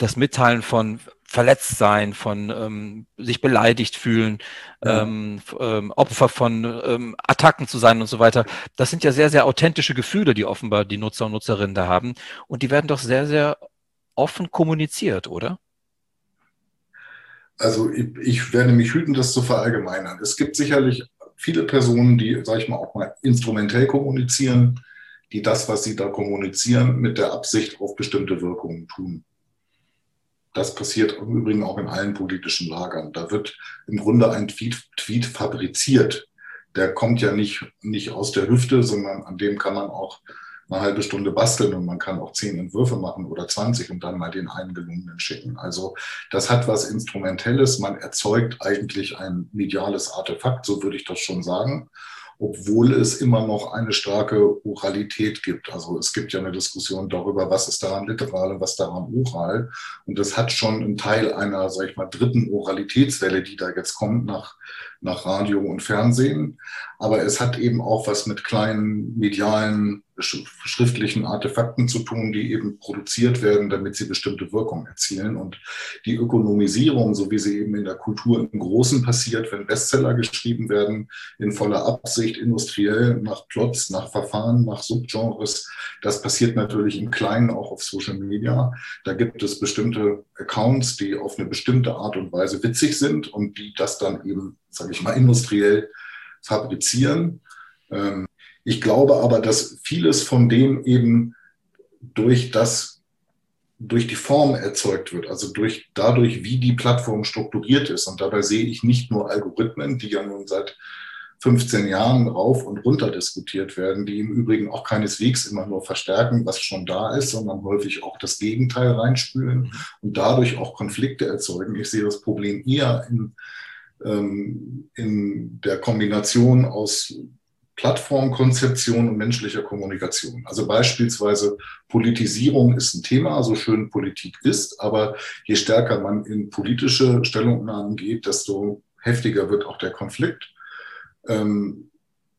das Mitteilen von Verletztsein, von ähm, sich beleidigt fühlen, ja. ähm, ähm, Opfer von ähm, Attacken zu sein und so weiter. Das sind ja sehr, sehr authentische Gefühle, die offenbar die Nutzer und Nutzerinnen da haben. Und die werden doch sehr, sehr offen kommuniziert, oder? Also ich, ich werde mich hüten, das zu verallgemeinern. Es gibt sicherlich viele Personen, die, sage ich mal, auch mal instrumentell kommunizieren die das, was sie da kommunizieren, mit der Absicht auf bestimmte Wirkungen tun. Das passiert im Übrigen auch in allen politischen Lagern. Da wird im Grunde ein Tweet, Tweet fabriziert. Der kommt ja nicht, nicht aus der Hüfte, sondern an dem kann man auch eine halbe Stunde basteln und man kann auch zehn Entwürfe machen oder 20 und dann mal den einen gelungenen schicken. Also das hat was Instrumentelles. Man erzeugt eigentlich ein mediales Artefakt, so würde ich das schon sagen obwohl es immer noch eine starke Oralität gibt. Also es gibt ja eine Diskussion darüber, was ist daran literal und was daran oral. Und das hat schon einen Teil einer, sag ich mal, dritten Oralitätswelle, die da jetzt kommt nach, nach Radio und Fernsehen. Aber es hat eben auch was mit kleinen medialen schriftlichen Artefakten zu tun, die eben produziert werden, damit sie bestimmte Wirkung erzielen. Und die Ökonomisierung, so wie sie eben in der Kultur im Großen passiert, wenn Bestseller geschrieben werden, in voller Absicht, industriell, nach Plots, nach Verfahren, nach Subgenres, das passiert natürlich im Kleinen auch auf Social Media. Da gibt es bestimmte Accounts, die auf eine bestimmte Art und Weise witzig sind und die das dann eben, sage ich mal, industriell fabrizieren. Ähm, ich glaube aber, dass vieles von dem eben durch das, durch die Form erzeugt wird, also durch, dadurch, wie die Plattform strukturiert ist. Und dabei sehe ich nicht nur Algorithmen, die ja nun seit 15 Jahren rauf und runter diskutiert werden, die im Übrigen auch keineswegs immer nur verstärken, was schon da ist, sondern häufig auch das Gegenteil reinspülen und dadurch auch Konflikte erzeugen. Ich sehe das Problem eher in, in der Kombination aus Plattformkonzeption und menschlicher Kommunikation. Also beispielsweise Politisierung ist ein Thema, so schön Politik ist, aber je stärker man in politische Stellungnahmen geht, desto heftiger wird auch der Konflikt. Ähm,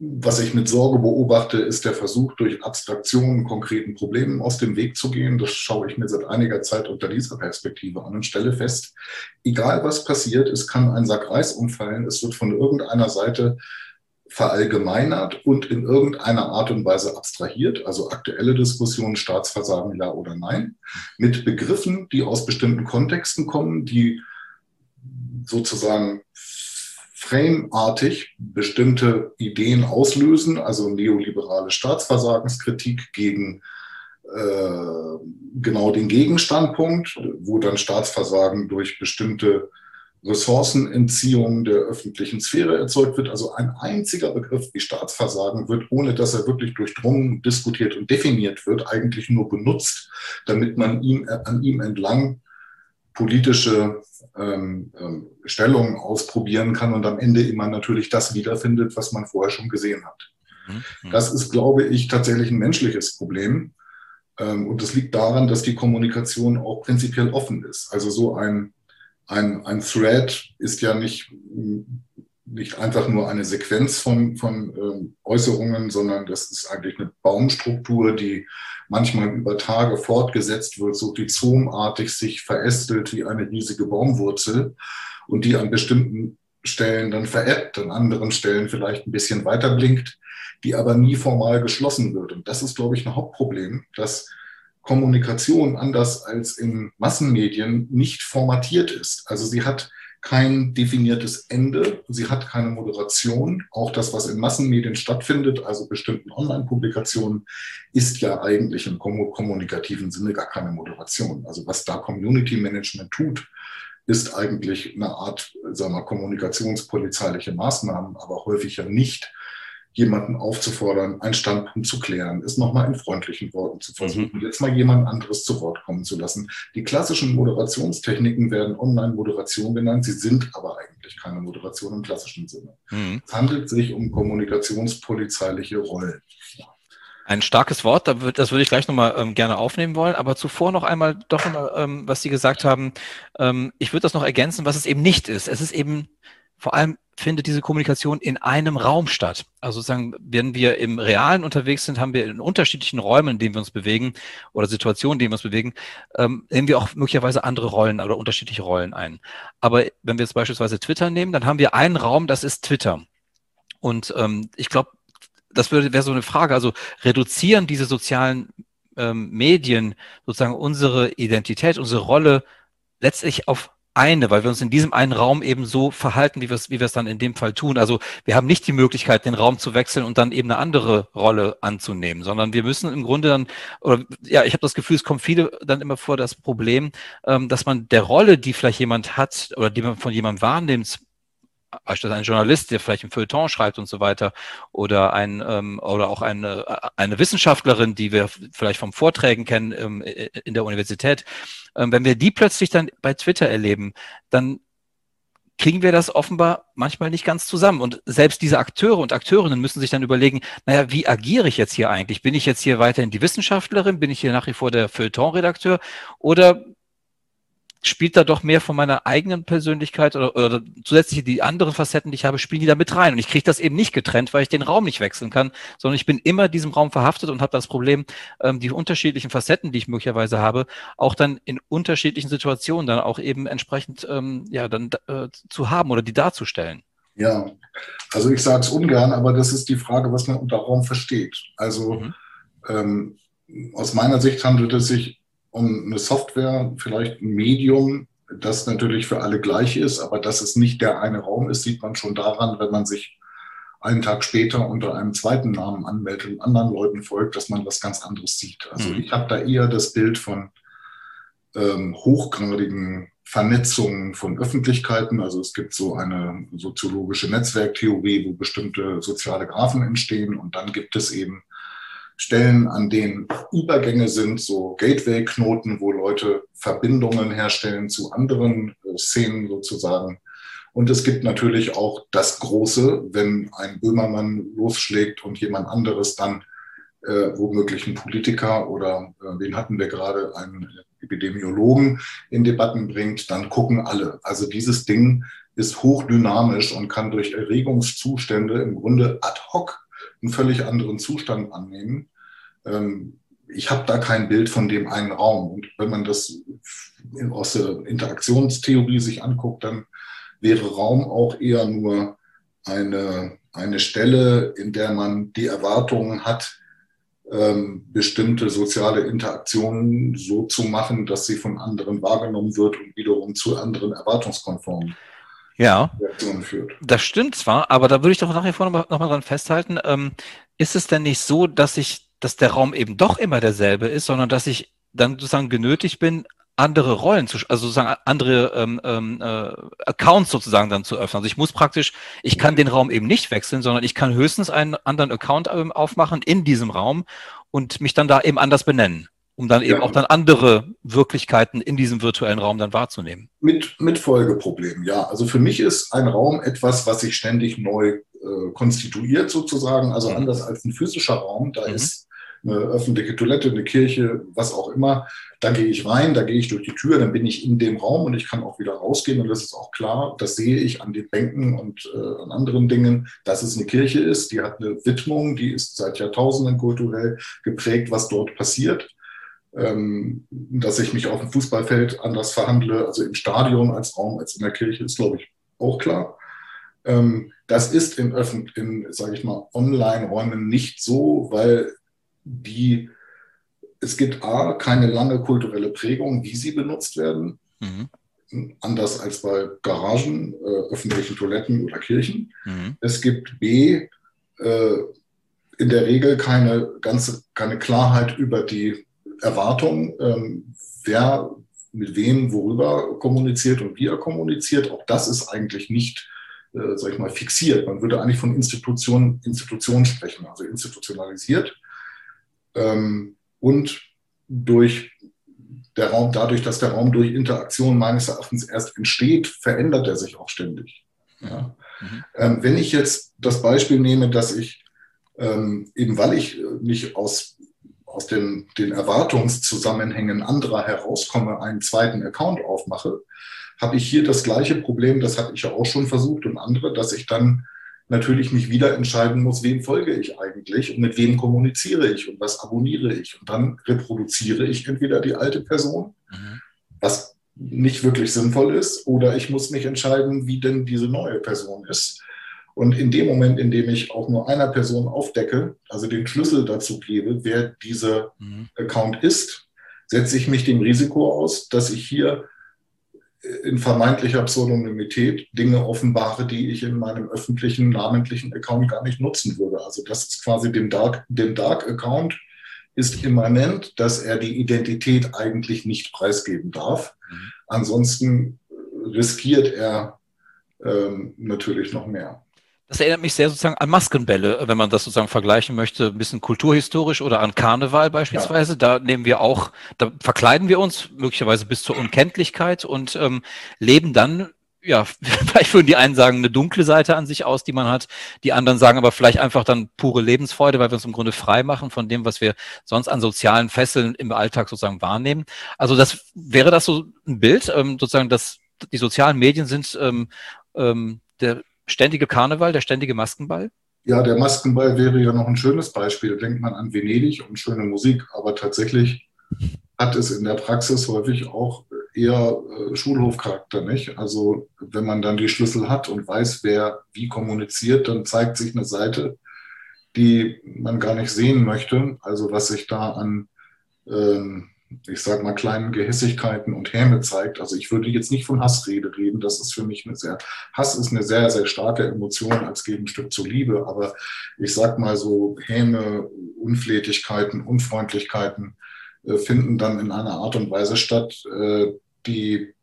was ich mit Sorge beobachte, ist der Versuch, durch Abstraktionen konkreten Problemen aus dem Weg zu gehen. Das schaue ich mir seit einiger Zeit unter dieser Perspektive an und stelle fest, egal was passiert, es kann ein Sack Reis umfallen, es wird von irgendeiner Seite verallgemeinert und in irgendeiner Art und Weise abstrahiert, also aktuelle Diskussionen, Staatsversagen, ja oder nein, mit Begriffen, die aus bestimmten Kontexten kommen, die sozusagen frameartig bestimmte Ideen auslösen, also neoliberale Staatsversagenskritik gegen äh, genau den Gegenstandpunkt, wo dann Staatsversagen durch bestimmte Ressourcenentziehung der öffentlichen Sphäre erzeugt wird. Also ein einziger Begriff wie Staatsversagen wird, ohne dass er wirklich durchdrungen, diskutiert und definiert wird, eigentlich nur benutzt, damit man ihm, an ihm entlang politische ähm, ähm, Stellungen ausprobieren kann und am Ende immer natürlich das wiederfindet, was man vorher schon gesehen hat. Mhm. Das ist, glaube ich, tatsächlich ein menschliches Problem. Ähm, und das liegt daran, dass die Kommunikation auch prinzipiell offen ist. Also so ein ein, ein Thread ist ja nicht, nicht einfach nur eine Sequenz von, von ähm, Äußerungen, sondern das ist eigentlich eine Baumstruktur, die manchmal über Tage fortgesetzt wird, so rhizomartig sich verästelt wie eine riesige Baumwurzel und die an bestimmten Stellen dann verebbt, an anderen Stellen vielleicht ein bisschen weiter blinkt, die aber nie formal geschlossen wird. Und das ist, glaube ich, ein Hauptproblem, dass Kommunikation anders als in Massenmedien nicht formatiert ist. Also sie hat kein definiertes Ende, sie hat keine Moderation. Auch das, was in Massenmedien stattfindet, also bestimmten Online-Publikationen, ist ja eigentlich im kommunikativen Sinne gar keine Moderation. Also was da Community Management tut, ist eigentlich eine Art sagen wir, kommunikationspolizeiliche Maßnahmen, aber häufig ja nicht jemanden aufzufordern, einen Standpunkt zu klären, es nochmal in freundlichen Worten zu versuchen, mhm. jetzt mal jemand anderes zu Wort kommen zu lassen. Die klassischen Moderationstechniken werden Online-Moderation genannt, sie sind aber eigentlich keine Moderation im klassischen Sinne. Mhm. Es handelt sich um kommunikationspolizeiliche Rollen. Ein starkes Wort, das würde ich gleich nochmal ähm, gerne aufnehmen wollen, aber zuvor noch einmal doch, ähm, was Sie gesagt haben, ähm, ich würde das noch ergänzen, was es eben nicht ist. Es ist eben vor allem findet diese Kommunikation in einem Raum statt. Also sozusagen, wenn wir im Realen unterwegs sind, haben wir in unterschiedlichen Räumen, in denen wir uns bewegen oder Situationen, in denen wir uns bewegen, ähm, nehmen wir auch möglicherweise andere Rollen oder unterschiedliche Rollen ein. Aber wenn wir jetzt beispielsweise Twitter nehmen, dann haben wir einen Raum, das ist Twitter. Und ähm, ich glaube, das wäre so eine Frage. Also reduzieren diese sozialen ähm, Medien sozusagen unsere Identität, unsere Rolle letztlich auf eine, weil wir uns in diesem einen Raum eben so verhalten, wie wir es wie wir es dann in dem Fall tun. Also wir haben nicht die Möglichkeit, den Raum zu wechseln und dann eben eine andere Rolle anzunehmen, sondern wir müssen im Grunde dann, oder ja, ich habe das Gefühl, es kommt viele dann immer vor das Problem, ähm, dass man der Rolle, die vielleicht jemand hat oder die man von jemandem wahrnimmt, beispielsweise ein Journalist, der vielleicht ein Feuilleton schreibt und so weiter, oder ein ähm, oder auch eine, eine Wissenschaftlerin, die wir vielleicht vom Vorträgen kennen ähm, in der Universität, ähm, wenn wir die plötzlich dann bei Twitter erleben, dann kriegen wir das offenbar manchmal nicht ganz zusammen. Und selbst diese Akteure und Akteurinnen müssen sich dann überlegen, naja, wie agiere ich jetzt hier eigentlich? Bin ich jetzt hier weiterhin die Wissenschaftlerin? Bin ich hier nach wie vor der Feuilleton-Redakteur? Oder spielt da doch mehr von meiner eigenen Persönlichkeit oder, oder zusätzlich die anderen Facetten, die ich habe, spielen die da mit rein. Und ich kriege das eben nicht getrennt, weil ich den Raum nicht wechseln kann, sondern ich bin immer diesem Raum verhaftet und habe das Problem, ähm, die unterschiedlichen Facetten, die ich möglicherweise habe, auch dann in unterschiedlichen Situationen dann auch eben entsprechend ähm, ja dann äh, zu haben oder die darzustellen. Ja, also ich sage es ungern, aber das ist die Frage, was man unter Raum versteht. Also mhm. ähm, aus meiner Sicht handelt es sich um eine Software, vielleicht ein Medium, das natürlich für alle gleich ist, aber dass es nicht der eine Raum ist, sieht man schon daran, wenn man sich einen Tag später unter einem zweiten Namen anmeldet und anderen Leuten folgt, dass man was ganz anderes sieht. Also mhm. ich habe da eher das Bild von ähm, hochgradigen Vernetzungen von Öffentlichkeiten. Also es gibt so eine soziologische Netzwerktheorie, wo bestimmte soziale Graphen entstehen und dann gibt es eben Stellen, an denen Übergänge sind, so Gateway-Knoten, wo Leute Verbindungen herstellen zu anderen äh, Szenen sozusagen. Und es gibt natürlich auch das Große, wenn ein Böhmermann losschlägt und jemand anderes dann äh, womöglich ein Politiker oder äh, wen hatten wir gerade, einen Epidemiologen in Debatten bringt, dann gucken alle. Also dieses Ding ist hochdynamisch und kann durch Erregungszustände im Grunde ad hoc einen völlig anderen Zustand annehmen. Ähm, ich habe da kein Bild von dem einen Raum. Und wenn man das aus der Interaktionstheorie sich anguckt, dann wäre Raum auch eher nur eine, eine Stelle, in der man die Erwartungen hat, ähm, bestimmte soziale Interaktionen so zu machen, dass sie von anderen wahrgenommen wird und wiederum zu anderen erwartungskonformen ja, führt. Das stimmt zwar, aber da würde ich doch nach wie vor nochmal noch mal dran festhalten. Ähm, ist es denn nicht so, dass ich, dass der Raum eben doch immer derselbe ist, sondern dass ich dann sozusagen genötigt bin, andere Rollen zu, also sozusagen andere ähm, ähm, äh, Accounts sozusagen dann zu öffnen. Also ich muss praktisch, ich kann den Raum eben nicht wechseln, sondern ich kann höchstens einen anderen Account ähm, aufmachen in diesem Raum und mich dann da eben anders benennen um dann eben ja. auch dann andere Wirklichkeiten in diesem virtuellen Raum dann wahrzunehmen. Mit, mit Folgeproblemen, ja. Also für mich ist ein Raum etwas, was sich ständig neu äh, konstituiert sozusagen, also mhm. anders als ein physischer Raum. Da mhm. ist eine öffentliche Toilette, eine Kirche, was auch immer. Da gehe ich rein, da gehe ich durch die Tür, dann bin ich in dem Raum und ich kann auch wieder rausgehen. Und das ist auch klar, das sehe ich an den Bänken und äh, an anderen Dingen, dass es eine Kirche ist. Die hat eine Widmung, die ist seit Jahrtausenden kulturell geprägt, was dort passiert ähm, dass ich mich auf dem Fußballfeld anders verhandle, also im Stadion als Raum, als in der Kirche, ist, glaube ich, auch klar. Ähm, das ist in, in sage ich mal, Online-Räumen nicht so, weil die, es gibt A, keine lange kulturelle Prägung, wie sie benutzt werden. Mhm. Anders als bei Garagen, äh, öffentlichen Toiletten oder Kirchen. Mhm. Es gibt B, äh, in der Regel keine ganze, keine Klarheit über die Erwartung, ähm, wer mit wem worüber kommuniziert und wie er kommuniziert. Auch das ist eigentlich nicht äh, sag ich mal, fixiert. Man würde eigentlich von Institutionen, Institutionen sprechen, also institutionalisiert. Ähm, und durch der Raum, dadurch, dass der Raum durch Interaktion meines Erachtens erst entsteht, verändert er sich auch ständig. Ja. Mhm. Ähm, wenn ich jetzt das Beispiel nehme, dass ich ähm, eben weil ich nicht aus, aus den, den Erwartungszusammenhängen anderer herauskomme, einen zweiten Account aufmache, habe ich hier das gleiche Problem, das hatte ich ja auch schon versucht und andere, dass ich dann natürlich mich wieder entscheiden muss, wem folge ich eigentlich und mit wem kommuniziere ich und was abonniere ich. Und dann reproduziere ich entweder die alte Person, mhm. was nicht wirklich sinnvoll ist, oder ich muss mich entscheiden, wie denn diese neue Person ist. Und in dem Moment, in dem ich auch nur einer Person aufdecke, also den Schlüssel dazu gebe, wer dieser mhm. Account ist, setze ich mich dem Risiko aus, dass ich hier in vermeintlicher Pseudonymität Dinge offenbare, die ich in meinem öffentlichen namentlichen Account gar nicht nutzen würde. Also das ist quasi dem Dark, dem Dark Account ist immanent, dass er die Identität eigentlich nicht preisgeben darf. Mhm. Ansonsten riskiert er ähm, natürlich noch mehr. Das erinnert mich sehr sozusagen an Maskenbälle, wenn man das sozusagen vergleichen möchte, ein bisschen kulturhistorisch oder an Karneval beispielsweise. Ja. Da nehmen wir auch, da verkleiden wir uns möglicherweise bis zur Unkenntlichkeit und ähm, leben dann ja, vielleicht würden die einen sagen, eine dunkle Seite an sich aus, die man hat. Die anderen sagen aber vielleicht einfach dann pure Lebensfreude, weil wir uns im Grunde frei machen von dem, was wir sonst an sozialen Fesseln im Alltag sozusagen wahrnehmen. Also das wäre das so ein Bild, ähm, sozusagen, dass die sozialen Medien sind ähm, ähm, der ständige Karneval, der ständige Maskenball? Ja, der Maskenball wäre ja noch ein schönes Beispiel. Denkt man an Venedig und schöne Musik, aber tatsächlich hat es in der Praxis häufig auch eher äh, Schulhofcharakter, nicht? Also wenn man dann die Schlüssel hat und weiß, wer wie kommuniziert, dann zeigt sich eine Seite, die man gar nicht sehen möchte. Also was sich da an ähm, ich sage mal, kleinen Gehässigkeiten und Häme zeigt. Also ich würde jetzt nicht von Hassrede reden. Das ist für mich eine sehr, Hass ist eine sehr, sehr starke Emotion als Gegenstück zur Liebe. Aber ich sage mal so, Häme, Unflätigkeiten, Unfreundlichkeiten äh, finden dann in einer Art und Weise statt, äh, die,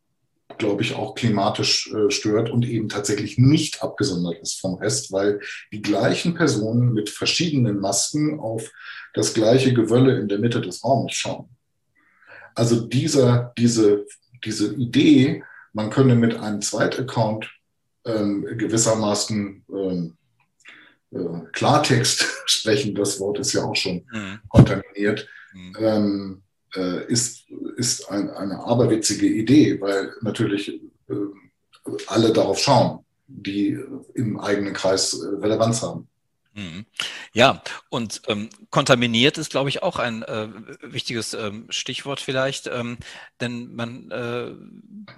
glaube ich, auch klimatisch äh, stört und eben tatsächlich nicht abgesondert ist vom Rest, weil die gleichen Personen mit verschiedenen Masken auf das gleiche Gewölle in der Mitte des Raumes schauen. Also dieser, diese, diese Idee, man könne mit einem Zweitaccount ähm, gewissermaßen ähm, äh, Klartext sprechen, das Wort ist ja auch schon mhm. kontaminiert, mhm. ähm, äh, ist, ist ein, eine aberwitzige Idee, weil natürlich äh, alle darauf schauen, die im eigenen Kreis äh, Relevanz haben. Mhm. Ja, und ähm, kontaminiert ist, glaube ich, auch ein äh, wichtiges ähm, Stichwort vielleicht, ähm, denn man, äh,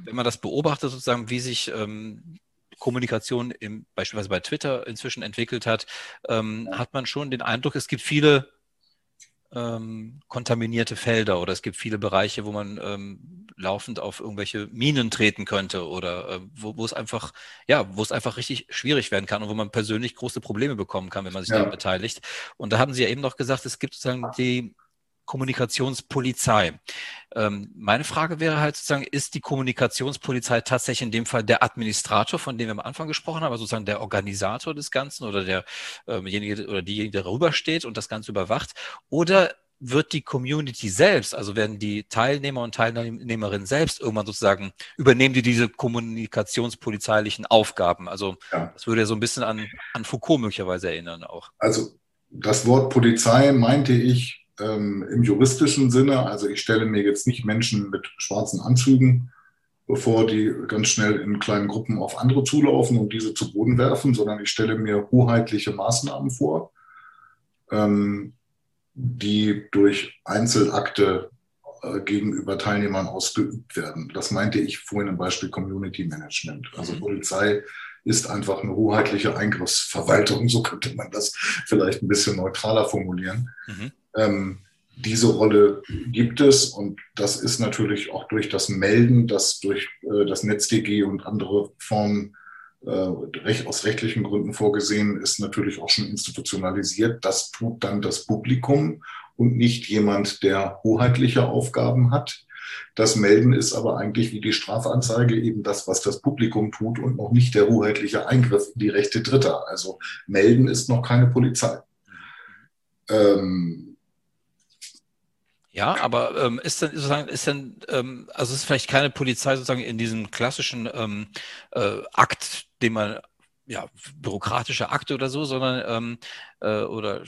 wenn man das beobachtet, sozusagen, wie sich ähm, Kommunikation im, beispielsweise bei Twitter inzwischen entwickelt hat, ähm, hat man schon den Eindruck, es gibt viele ähm, kontaminierte Felder oder es gibt viele Bereiche, wo man ähm, laufend auf irgendwelche Minen treten könnte oder äh, wo, wo es einfach, ja, wo es einfach richtig schwierig werden kann und wo man persönlich große Probleme bekommen kann, wenn man sich ja. daran beteiligt. Und da haben Sie ja eben noch gesagt, es gibt sozusagen die Kommunikationspolizei. Ähm, meine Frage wäre halt sozusagen, ist die Kommunikationspolizei tatsächlich in dem Fall der Administrator, von dem wir am Anfang gesprochen haben, also sozusagen der Organisator des Ganzen oder derjenige ähm oder diejenige, der darüber steht und das Ganze überwacht? Oder wird die Community selbst, also werden die Teilnehmer und Teilnehmerinnen selbst irgendwann sozusagen, übernehmen die diese kommunikationspolizeilichen Aufgaben? Also ja. das würde ja so ein bisschen an, an Foucault möglicherweise erinnern auch. Also das Wort Polizei meinte ich ähm, im juristischen Sinne. Also ich stelle mir jetzt nicht Menschen mit schwarzen Anzügen bevor die ganz schnell in kleinen Gruppen auf andere zulaufen und diese zu Boden werfen, sondern ich stelle mir hoheitliche Maßnahmen vor, ähm, die durch Einzelakte äh, gegenüber Teilnehmern ausgeübt werden. Das meinte ich vorhin im Beispiel Community Management. Also mhm. Polizei ist einfach eine hoheitliche Eingriffsverwaltung, so könnte man das vielleicht ein bisschen neutraler formulieren. Mhm. Ähm, diese Rolle gibt es und das ist natürlich auch durch das Melden, das durch äh, das NetzDG und andere Formen äh, aus rechtlichen Gründen vorgesehen ist, natürlich auch schon institutionalisiert. Das tut dann das Publikum und nicht jemand, der hoheitliche Aufgaben hat. Das Melden ist aber eigentlich wie die Strafanzeige eben das, was das Publikum tut und noch nicht der hoheitliche Eingriff in die Rechte Dritter. Also Melden ist noch keine Polizei. Ähm, ja, aber ähm, ist denn sozusagen, ist denn, ähm, also ist vielleicht keine Polizei sozusagen in diesem klassischen ähm, äh, Akt, den man ja, bürokratische Akte oder so, sondern ähm, äh, oder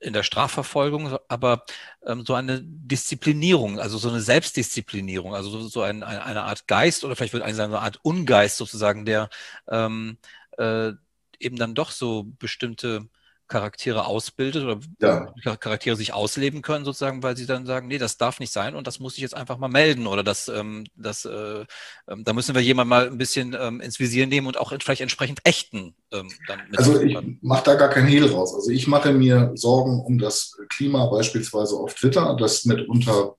in der Strafverfolgung, aber ähm, so eine Disziplinierung, also so eine Selbstdisziplinierung, also so, so ein, ein, eine Art Geist oder vielleicht würde ich sagen, eine Art Ungeist sozusagen, der ähm, äh, eben dann doch so bestimmte Charaktere ausbildet oder ja. Charaktere sich ausleben können, sozusagen, weil sie dann sagen, nee, das darf nicht sein und das muss ich jetzt einfach mal melden oder das, ähm, das, äh, äh, da müssen wir jemand mal ein bisschen ähm, ins Visier nehmen und auch vielleicht entsprechend ächten. Ähm, also ich mache da gar kein Hehl raus. Also ich mache mir Sorgen um das Klima beispielsweise auf Twitter, das mitunter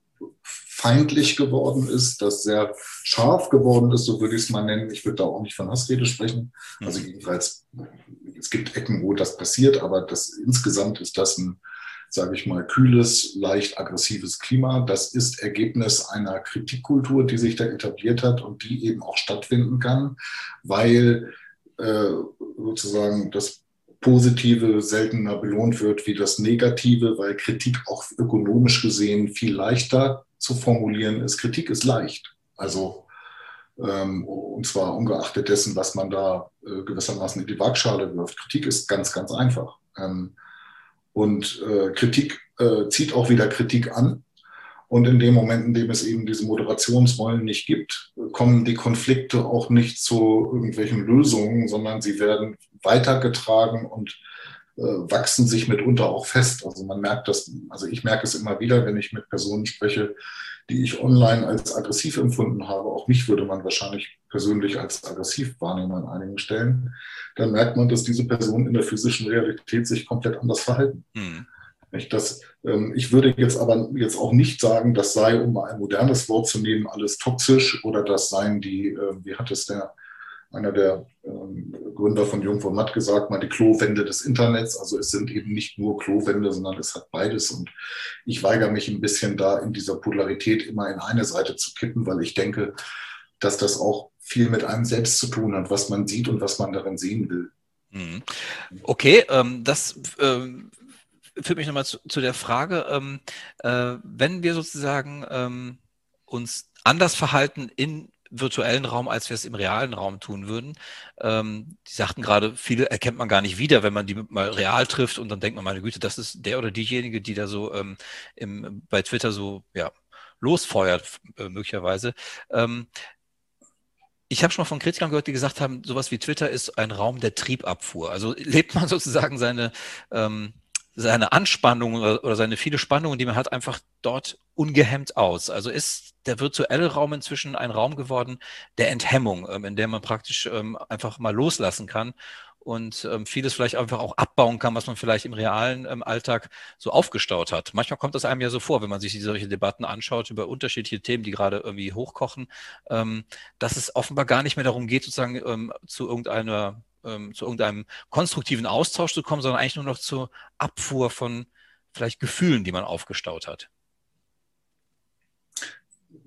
feindlich geworden ist, das sehr scharf geworden ist, so würde ich es mal nennen. Ich würde da auch nicht von Hassrede sprechen. Also mhm. jedenfalls, es gibt Ecken, wo das passiert, aber das insgesamt ist das ein, sage ich mal, kühles, leicht aggressives Klima. Das ist Ergebnis einer Kritikkultur, die sich da etabliert hat und die eben auch stattfinden kann, weil äh, sozusagen das Positive seltener belohnt wird wie das Negative, weil Kritik auch ökonomisch gesehen viel leichter zu formulieren ist. Kritik ist leicht. Also, ähm, und zwar ungeachtet dessen, was man da äh, gewissermaßen in die Waagschale wirft. Kritik ist ganz, ganz einfach. Ähm, und äh, Kritik äh, zieht auch wieder Kritik an. Und in dem Moment, in dem es eben diese Moderationsrollen nicht gibt, kommen die Konflikte auch nicht zu irgendwelchen Lösungen, sondern sie werden weitergetragen und äh, wachsen sich mitunter auch fest. Also man merkt das, also ich merke es immer wieder, wenn ich mit Personen spreche, die ich online als aggressiv empfunden habe. Auch mich würde man wahrscheinlich persönlich als aggressiv wahrnehmen an einigen Stellen. Dann merkt man, dass diese Personen in der physischen Realität sich komplett anders verhalten. Mhm. Das, ähm, ich würde jetzt aber jetzt auch nicht sagen, das sei, um mal ein modernes Wort zu nehmen, alles toxisch oder das seien die, äh, wie hat es der einer der ähm, Gründer von Jung von Matt gesagt, mal die Klowände des Internets. Also es sind eben nicht nur Klowände, sondern es hat beides. Und ich weigere mich ein bisschen da in dieser Polarität immer in eine Seite zu kippen, weil ich denke, dass das auch viel mit einem selbst zu tun hat, was man sieht und was man darin sehen will. Mhm. Okay, ähm, das ähm, führt mich nochmal zu, zu, der Frage, ähm, äh, wenn wir sozusagen ähm, uns anders verhalten in virtuellen Raum, als wir es im realen Raum tun würden. Ähm, die sagten gerade, viele erkennt man gar nicht wieder, wenn man die mal real trifft und dann denkt man, meine Güte, das ist der oder diejenige, die da so ähm, im, bei Twitter so ja, losfeuert, äh, möglicherweise. Ähm, ich habe schon mal von Kritikern gehört, die gesagt haben, sowas wie Twitter ist ein Raum der Triebabfuhr. Also lebt man sozusagen seine, ähm, seine Anspannung oder, oder seine viele Spannungen, die man hat, einfach dort ungehemmt aus. Also ist der virtuelle Raum inzwischen ein Raum geworden der Enthemmung, ähm, in der man praktisch ähm, einfach mal loslassen kann und ähm, vieles vielleicht einfach auch abbauen kann, was man vielleicht im realen ähm, Alltag so aufgestaut hat. Manchmal kommt das einem ja so vor, wenn man sich solche Debatten anschaut über unterschiedliche Themen, die gerade irgendwie hochkochen, ähm, dass es offenbar gar nicht mehr darum geht, sozusagen ähm, zu irgendeiner ähm, zu irgendeinem konstruktiven Austausch zu kommen, sondern eigentlich nur noch zur Abfuhr von vielleicht Gefühlen, die man aufgestaut hat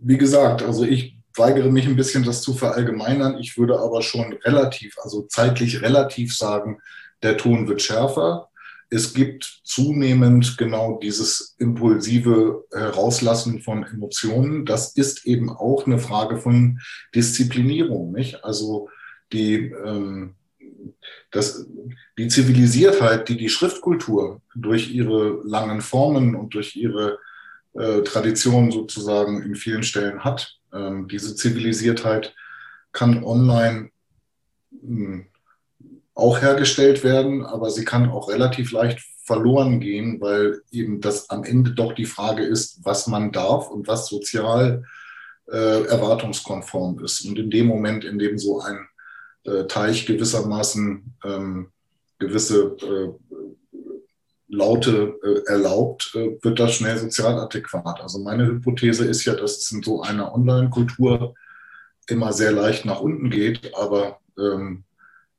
wie gesagt, also ich weigere mich ein bisschen, das zu verallgemeinern. Ich würde aber schon relativ, also zeitlich relativ sagen, der Ton wird schärfer. Es gibt zunehmend genau dieses impulsive Herauslassen von Emotionen. Das ist eben auch eine Frage von Disziplinierung, nicht? Also die, ähm, das, die Zivilisiertheit, die die Schriftkultur durch ihre langen Formen und durch ihre äh, Tradition sozusagen in vielen Stellen hat. Ähm, diese Zivilisiertheit kann online mh, hm, auch hergestellt werden, aber sie kann auch relativ leicht verloren gehen, weil eben das am Ende doch die Frage ist, was man darf und was sozial äh, erwartungskonform ist. Und in dem Moment, in dem so ein äh, Teich gewissermaßen ähm, gewisse äh, Laute äh, erlaubt, äh, wird das schnell sozial adäquat. Also meine Hypothese ist ja, dass es in so einer Online-Kultur immer sehr leicht nach unten geht, aber ähm,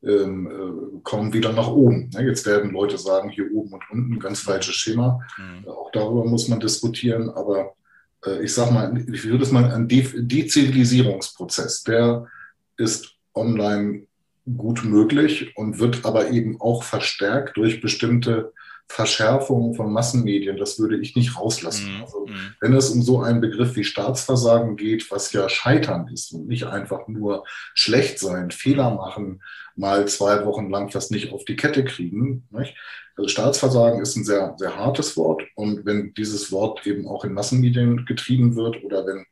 ähm, äh, kommen wieder nach oben. Ne? Jetzt werden Leute sagen, hier oben und unten, ganz falsches Schema. Mhm. Auch darüber muss man diskutieren, aber äh, ich sag mal, ich würde es mal ein De Dezivilisierungsprozess, der ist online gut möglich und wird aber eben auch verstärkt durch bestimmte Verschärfungen von Massenmedien. Das würde ich nicht rauslassen. Mhm. Also, mhm. wenn es um so einen Begriff wie Staatsversagen geht, was ja Scheitern ist und nicht einfach nur schlecht sein, Fehler machen, mal zwei Wochen lang das nicht auf die Kette kriegen. Nicht? Also Staatsversagen ist ein sehr, sehr hartes Wort und wenn dieses Wort eben auch in Massenmedien getrieben wird oder wenn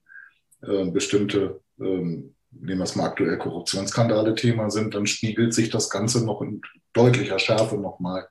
äh, bestimmte ähm, nehmen wir es mal aktuell Korruptionsskandale Thema sind, dann spiegelt sich das Ganze noch in deutlicher Schärfe nochmal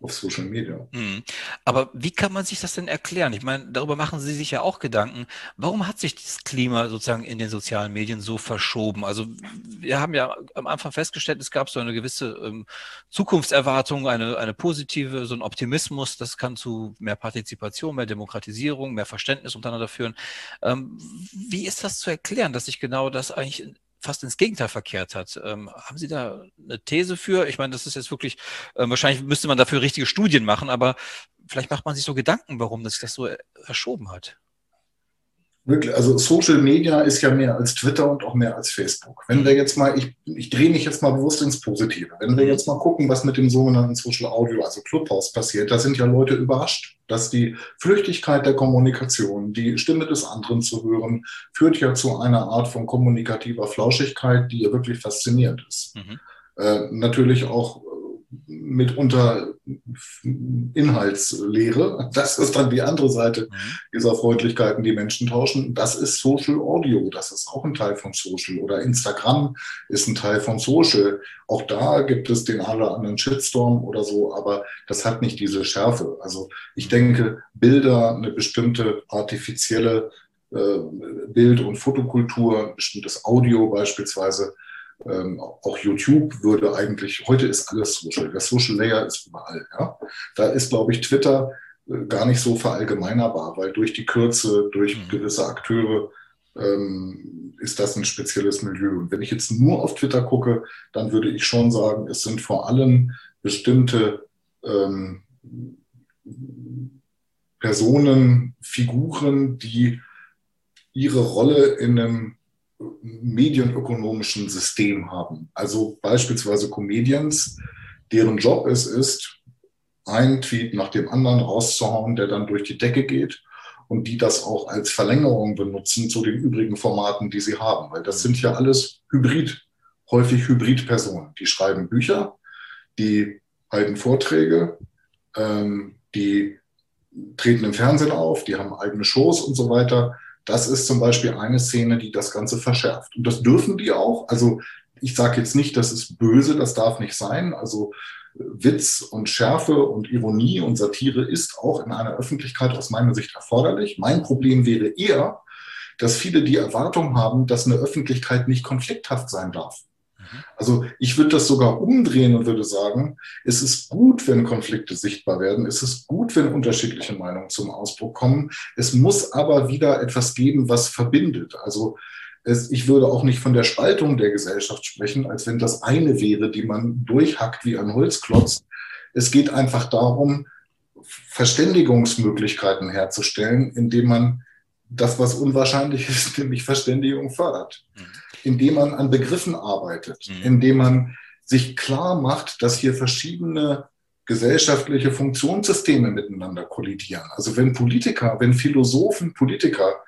auf Social Media. Mhm. Aber wie kann man sich das denn erklären? Ich meine, darüber machen Sie sich ja auch Gedanken. Warum hat sich das Klima sozusagen in den sozialen Medien so verschoben? Also wir haben ja am Anfang festgestellt, es gab so eine gewisse ähm, Zukunftserwartung, eine, eine positive, so ein Optimismus. Das kann zu mehr Partizipation, mehr Demokratisierung, mehr Verständnis untereinander führen. Ähm, wie ist das zu erklären, dass sich genau das eigentlich fast ins Gegenteil verkehrt hat. Ähm, haben Sie da eine These für? Ich meine, das ist jetzt wirklich, äh, wahrscheinlich müsste man dafür richtige Studien machen, aber vielleicht macht man sich so Gedanken, warum das sich das so verschoben hat. Wirklich, also Social Media ist ja mehr als Twitter und auch mehr als Facebook. Wenn wir jetzt mal, ich, ich drehe mich jetzt mal bewusst ins Positive, wenn wir jetzt mal gucken, was mit dem sogenannten Social Audio, also Clubhouse passiert, da sind ja Leute überrascht, dass die Flüchtigkeit der Kommunikation, die Stimme des anderen zu hören, führt ja zu einer Art von kommunikativer Flauschigkeit, die ja wirklich faszinierend ist. Mhm. Äh, natürlich auch mitunter Inhaltslehre. Das ist dann die andere Seite mhm. dieser Freundlichkeiten, die Menschen tauschen. Das ist Social Audio. Das ist auch ein Teil von Social. Oder Instagram ist ein Teil von Social. Auch da gibt es den einen oder anderen Shitstorm oder so, aber das hat nicht diese Schärfe. Also ich denke, Bilder, eine bestimmte artifizielle äh, Bild- und Fotokultur, bestimmtes Audio beispielsweise, ähm, auch YouTube würde eigentlich, heute ist alles Social. Der Social Layer ist überall. Ja? Da ist, glaube ich, Twitter äh, gar nicht so verallgemeinerbar, weil durch die Kürze, durch mhm. gewisse Akteure ähm, ist das ein spezielles Milieu. Und wenn ich jetzt nur auf Twitter gucke, dann würde ich schon sagen, es sind vor allem bestimmte ähm, Personen, Figuren, die ihre Rolle in einem medienökonomischen System haben. Also beispielsweise Comedians, deren Job es ist, einen Tweet nach dem anderen rauszuhauen, der dann durch die Decke geht und die das auch als Verlängerung benutzen zu den übrigen Formaten, die sie haben. Weil das sind ja alles Hybrid, häufig Hybridpersonen. Die schreiben Bücher, die halten Vorträge, ähm, die treten im Fernsehen auf, die haben eigene Shows und so weiter. Das ist zum Beispiel eine Szene, die das Ganze verschärft. Und das dürfen die auch. Also ich sage jetzt nicht, das ist böse, das darf nicht sein. Also Witz und Schärfe und Ironie und Satire ist auch in einer Öffentlichkeit aus meiner Sicht erforderlich. Mein Problem wäre eher, dass viele die Erwartung haben, dass eine Öffentlichkeit nicht konflikthaft sein darf. Also ich würde das sogar umdrehen und würde sagen, es ist gut, wenn Konflikte sichtbar werden. Es ist gut, wenn unterschiedliche Meinungen zum Ausdruck kommen. Es muss aber wieder etwas geben, was verbindet. Also es, ich würde auch nicht von der Spaltung der Gesellschaft sprechen, als wenn das eine wäre, die man durchhackt wie ein Holzklotz. Es geht einfach darum, Verständigungsmöglichkeiten herzustellen, indem man das, was unwahrscheinlich ist, nämlich Verständigung fördert. Mhm indem man an Begriffen arbeitet, mhm. indem man sich klar macht, dass hier verschiedene gesellschaftliche Funktionssysteme miteinander kollidieren. Also wenn Politiker, wenn Philosophen Politiker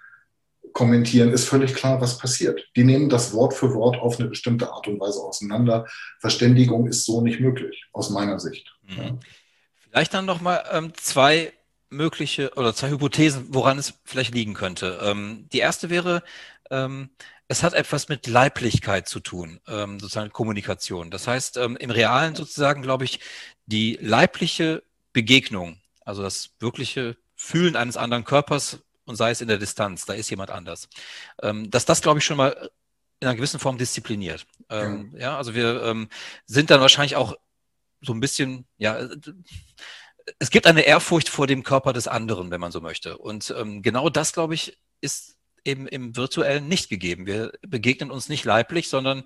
kommentieren, ist völlig klar, was passiert. Die nehmen das Wort für Wort auf eine bestimmte Art und Weise auseinander. Verständigung ist so nicht möglich, aus meiner Sicht. Mhm. Ja. Vielleicht dann noch mal ähm, zwei mögliche oder zwei Hypothesen, woran es vielleicht liegen könnte. Ähm, die erste wäre, ähm, es hat etwas mit Leiblichkeit zu tun, ähm, sozusagen Kommunikation. Das heißt, ähm, im Realen sozusagen, glaube ich, die leibliche Begegnung, also das wirkliche Fühlen eines anderen Körpers und sei es in der Distanz, da ist jemand anders, ähm, dass das, glaube ich, schon mal in einer gewissen Form diszipliniert. Ähm, ja. ja. also wir ähm, sind dann wahrscheinlich auch so ein bisschen, ja, äh, es gibt eine Ehrfurcht vor dem Körper des anderen, wenn man so möchte. Und ähm, genau das, glaube ich, ist eben im virtuellen nicht gegeben. Wir begegnen uns nicht leiblich, sondern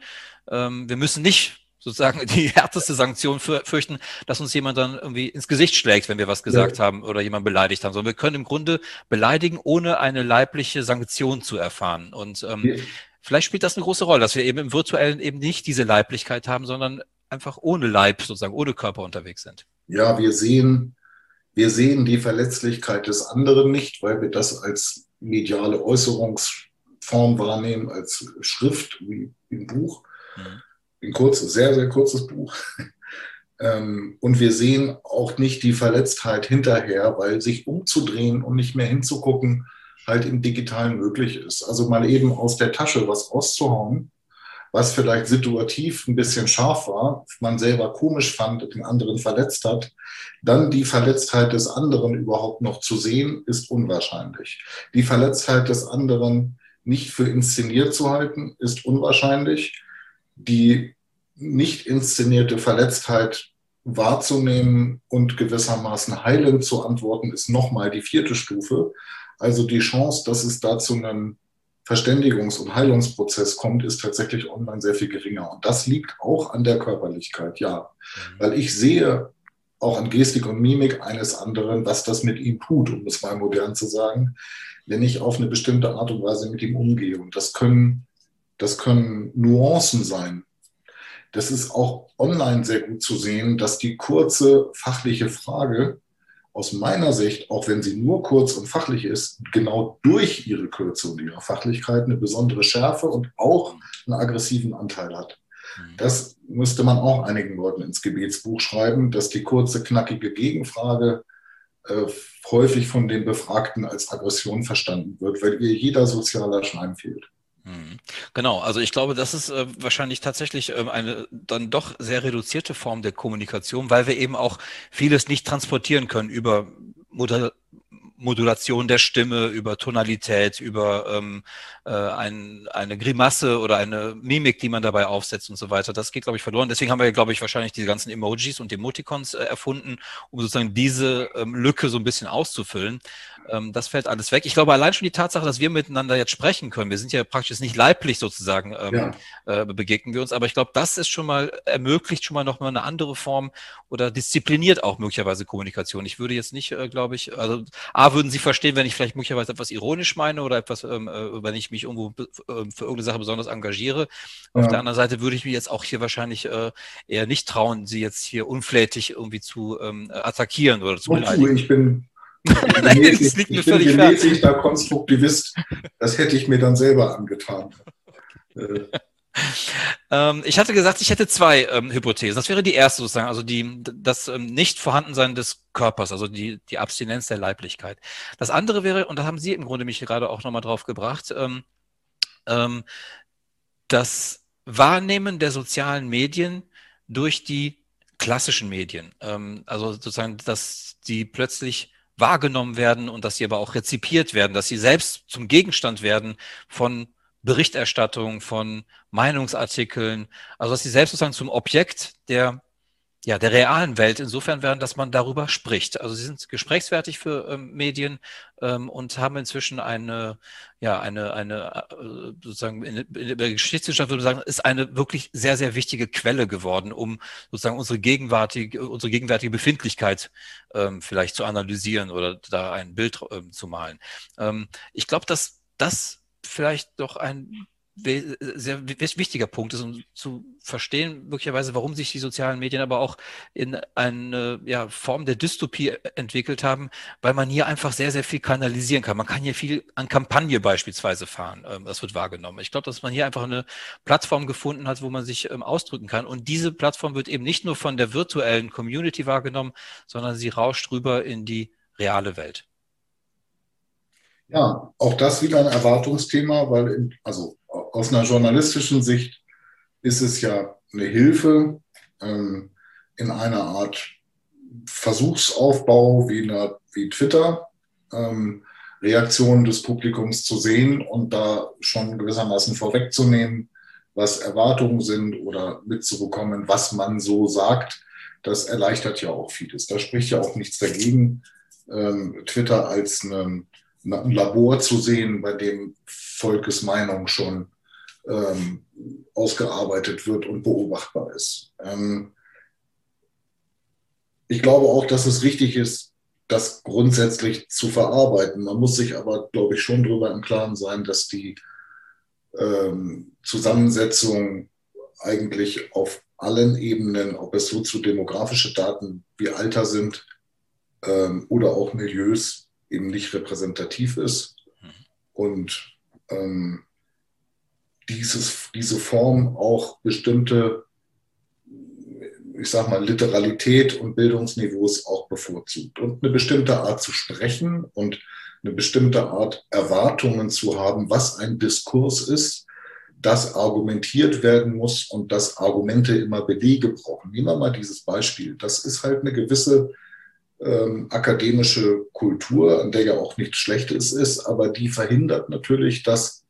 ähm, wir müssen nicht sozusagen die härteste Sanktion fürchten, dass uns jemand dann irgendwie ins Gesicht schlägt, wenn wir was gesagt ja. haben oder jemand beleidigt haben. Sondern wir können im Grunde beleidigen, ohne eine leibliche Sanktion zu erfahren. Und ähm, ja. vielleicht spielt das eine große Rolle, dass wir eben im virtuellen eben nicht diese Leiblichkeit haben, sondern einfach ohne Leib, sozusagen ohne Körper unterwegs sind. Ja, wir sehen, wir sehen die Verletzlichkeit des anderen nicht, weil wir das als mediale Äußerungsform wahrnehmen, als Schrift, wie ein Buch. Mhm ein kurzes, sehr, sehr kurzes Buch. Ähm, und wir sehen auch nicht die Verletztheit hinterher, weil sich umzudrehen und nicht mehr hinzugucken halt im Digitalen möglich ist. Also mal eben aus der Tasche was rauszuhauen, was vielleicht situativ ein bisschen scharf war, man selber komisch fand, den anderen verletzt hat, dann die Verletztheit des anderen überhaupt noch zu sehen, ist unwahrscheinlich. Die Verletztheit des anderen nicht für inszeniert zu halten, ist unwahrscheinlich die nicht inszenierte Verletztheit wahrzunehmen und gewissermaßen heilend zu antworten, ist nochmal die vierte Stufe. Also die Chance, dass es da zu einem Verständigungs- und Heilungsprozess kommt, ist tatsächlich online sehr viel geringer. Und das liegt auch an der Körperlichkeit, ja. Mhm. Weil ich sehe auch an Gestik und Mimik eines anderen, was das mit ihm tut, um es mal modern zu sagen, wenn ich auf eine bestimmte Art und Weise mit ihm umgehe. Und das können das können Nuancen sein. Das ist auch online sehr gut zu sehen, dass die kurze fachliche Frage aus meiner Sicht, auch wenn sie nur kurz und fachlich ist, genau durch ihre Kürze und ihre Fachlichkeit eine besondere Schärfe und auch einen aggressiven Anteil hat. Mhm. Das müsste man auch einigen Leuten ins Gebetsbuch schreiben, dass die kurze, knackige Gegenfrage äh, häufig von den Befragten als Aggression verstanden wird, weil ihr jeder sozialer Schleim fehlt. Mhm. Genau, also ich glaube, das ist äh, wahrscheinlich tatsächlich äh, eine dann doch sehr reduzierte Form der Kommunikation, weil wir eben auch vieles nicht transportieren können über Modell, Modulation der Stimme, über Tonalität, über ähm, äh, ein, eine Grimasse oder eine Mimik, die man dabei aufsetzt und so weiter. Das geht, glaube ich, verloren. Deswegen haben wir, glaube ich, wahrscheinlich diese ganzen Emojis und Emoticons äh, erfunden, um sozusagen diese ähm, Lücke so ein bisschen auszufüllen. Ähm, das fällt alles weg. Ich glaube, allein schon die Tatsache, dass wir miteinander jetzt sprechen können, wir sind ja praktisch nicht leiblich sozusagen, ähm, ja. äh, begegnen wir uns, aber ich glaube, das ist schon mal, ermöglicht schon mal nochmal eine andere Form oder diszipliniert auch möglicherweise Kommunikation. Ich würde jetzt nicht, äh, glaube ich, also A, würden Sie verstehen, wenn ich vielleicht möglicherweise etwas ironisch meine oder etwas, ähm, äh, wenn ich mich irgendwo äh, für irgendeine Sache besonders engagiere. Ja. Auf der anderen Seite würde ich mir jetzt auch hier wahrscheinlich äh, eher nicht trauen, Sie jetzt hier unflätig irgendwie zu ähm, attackieren oder zu beleidigen. Ich bin Nein, das liegt mir völlig gemäßigter Konstruktivist. Das hätte ich mir dann selber angetan. Okay. Äh, ähm, ich hatte gesagt, ich hätte zwei ähm, Hypothesen. Das wäre die erste sozusagen, also die, das ähm, Nicht-Vorhandensein des Körpers, also die, die Abstinenz der Leiblichkeit. Das andere wäre, und da haben Sie im Grunde mich gerade auch nochmal drauf gebracht, ähm, ähm, das Wahrnehmen der sozialen Medien durch die klassischen Medien. Ähm, also sozusagen, dass die plötzlich wahrgenommen werden und dass sie aber auch rezipiert werden, dass sie selbst zum Gegenstand werden von Berichterstattung, von Meinungsartikeln, also dass sie selbst sozusagen zum Objekt der ja, der realen Welt insofern werden, dass man darüber spricht. Also sie sind gesprächswertig für ähm, Medien ähm, und haben inzwischen eine, ja, eine, eine äh, sozusagen in, in der Geschichtswissenschaft würde ich sagen, ist eine wirklich sehr, sehr wichtige Quelle geworden, um sozusagen unsere gegenwärtige, unsere gegenwärtige Befindlichkeit ähm, vielleicht zu analysieren oder da ein Bild ähm, zu malen. Ähm, ich glaube, dass das vielleicht doch ein sehr wichtiger Punkt ist, um zu verstehen, möglicherweise, warum sich die sozialen Medien aber auch in eine ja, Form der Dystopie entwickelt haben, weil man hier einfach sehr, sehr viel kanalisieren kann. Man kann hier viel an Kampagne beispielsweise fahren. Ähm, das wird wahrgenommen. Ich glaube, dass man hier einfach eine Plattform gefunden hat, wo man sich ähm, ausdrücken kann. Und diese Plattform wird eben nicht nur von der virtuellen Community wahrgenommen, sondern sie rauscht rüber in die reale Welt. Ja, auch das wieder ein Erwartungsthema, weil in, also aus einer journalistischen Sicht ist es ja eine Hilfe ähm, in einer Art Versuchsaufbau wie, eine, wie Twitter, ähm, Reaktionen des Publikums zu sehen und da schon gewissermaßen vorwegzunehmen, was Erwartungen sind oder mitzubekommen, was man so sagt. Das erleichtert ja auch vieles. Da spricht ja auch nichts dagegen, ähm, Twitter als eine, ein Labor zu sehen, bei dem Volkes Meinung schon ähm, ausgearbeitet wird und beobachtbar ist. Ähm, ich glaube auch, dass es richtig ist, das grundsätzlich zu verarbeiten. Man muss sich aber, glaube ich, schon darüber im Klaren sein, dass die ähm, Zusammensetzung eigentlich auf allen Ebenen, ob es soziodemografische Daten wie Alter sind ähm, oder auch Milieus, eben nicht repräsentativ ist. Und ähm, dieses, diese Form auch bestimmte, ich sag mal, Literalität und Bildungsniveaus auch bevorzugt. Und eine bestimmte Art zu sprechen und eine bestimmte Art Erwartungen zu haben, was ein Diskurs ist, das argumentiert werden muss und dass Argumente immer Belege brauchen. Nehmen wir mal dieses Beispiel. Das ist halt eine gewisse ähm, akademische Kultur, an der ja auch nichts Schlechtes ist, aber die verhindert natürlich, dass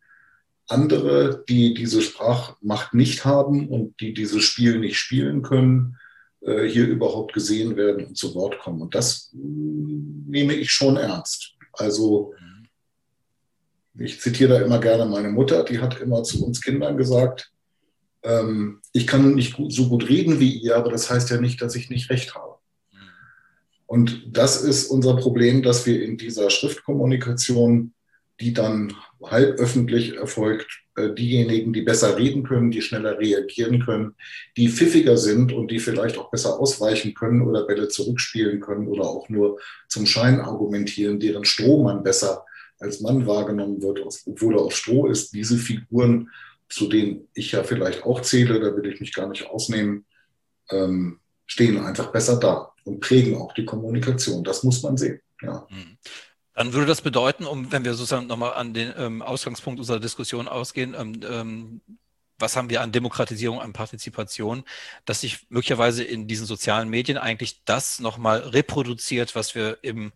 andere, die diese Sprachmacht nicht haben und die dieses Spiel nicht spielen können, äh, hier überhaupt gesehen werden und zu Wort kommen. Und das mm, nehme ich schon ernst. Also ich zitiere da immer gerne meine Mutter, die hat immer zu uns Kindern gesagt, ähm, ich kann nicht so gut reden wie ihr, aber das heißt ja nicht, dass ich nicht recht habe. Und das ist unser Problem, dass wir in dieser Schriftkommunikation, die dann halb öffentlich erfolgt, äh, diejenigen, die besser reden können, die schneller reagieren können, die pfiffiger sind und die vielleicht auch besser ausweichen können oder Bälle zurückspielen können oder auch nur zum Schein argumentieren, deren Stroh man besser als Mann wahrgenommen wird, obwohl er auf Stroh ist. Diese Figuren, zu denen ich ja vielleicht auch zähle, da will ich mich gar nicht ausnehmen, ähm, stehen einfach besser da und prägen auch die Kommunikation. Das muss man sehen. Ja. Mhm. Dann würde das bedeuten, um, wenn wir sozusagen nochmal an den ähm, Ausgangspunkt unserer Diskussion ausgehen, ähm, ähm, was haben wir an Demokratisierung, an Partizipation, dass sich möglicherweise in diesen sozialen Medien eigentlich das nochmal reproduziert, was wir im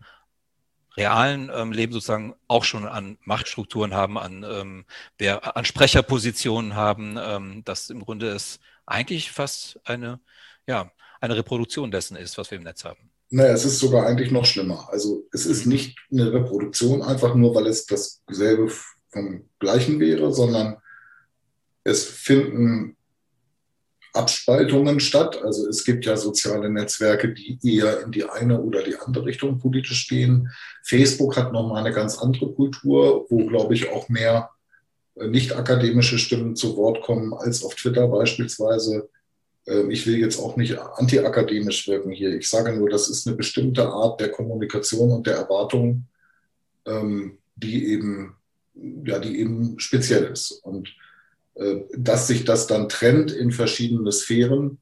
realen ähm, Leben sozusagen auch schon an Machtstrukturen haben, an, ähm, wer, an Sprecherpositionen haben, ähm, dass im Grunde es eigentlich fast eine, ja, eine Reproduktion dessen ist, was wir im Netz haben. Naja, es ist sogar eigentlich noch schlimmer. Also es ist nicht eine Reproduktion einfach nur, weil es dasselbe vom Gleichen wäre, sondern es finden Abspaltungen statt. Also es gibt ja soziale Netzwerke, die eher in die eine oder die andere Richtung politisch stehen. Facebook hat nochmal eine ganz andere Kultur, wo, glaube ich, auch mehr äh, nicht akademische Stimmen zu Wort kommen als auf Twitter beispielsweise. Ähm, ich will jetzt auch nicht antiakademisch wirken hier. Ich sage nur, das ist eine bestimmte Art der Kommunikation und der Erwartung, ähm, die eben, ja, die eben speziell ist. Und äh, dass sich das dann trennt in verschiedene Sphären,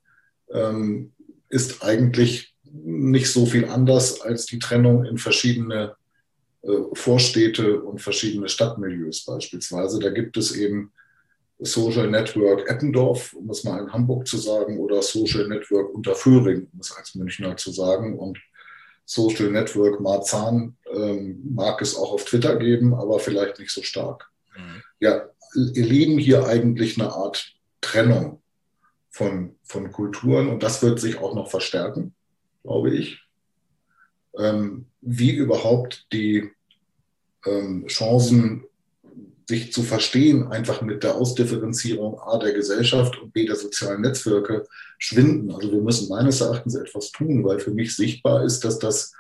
ähm, ist eigentlich nicht so viel anders als die Trennung in verschiedene äh, Vorstädte und verschiedene Stadtmilieus beispielsweise. Da gibt es eben Social Network Eppendorf, um es mal in Hamburg zu sagen, oder Social Network Unterföhring, um es als Münchner zu sagen. Und Social Network Marzahn ähm, mag es auch auf Twitter geben, aber vielleicht nicht so stark. Mhm. Ja, erleben hier eigentlich eine Art Trennung von, von Kulturen und das wird sich auch noch verstärken, glaube ich. Ähm, wie überhaupt die ähm, Chancen, sich zu verstehen, einfach mit der Ausdifferenzierung A der Gesellschaft und B der sozialen Netzwerke schwinden. Also wir müssen meines Erachtens etwas tun, weil für mich sichtbar ist, dass das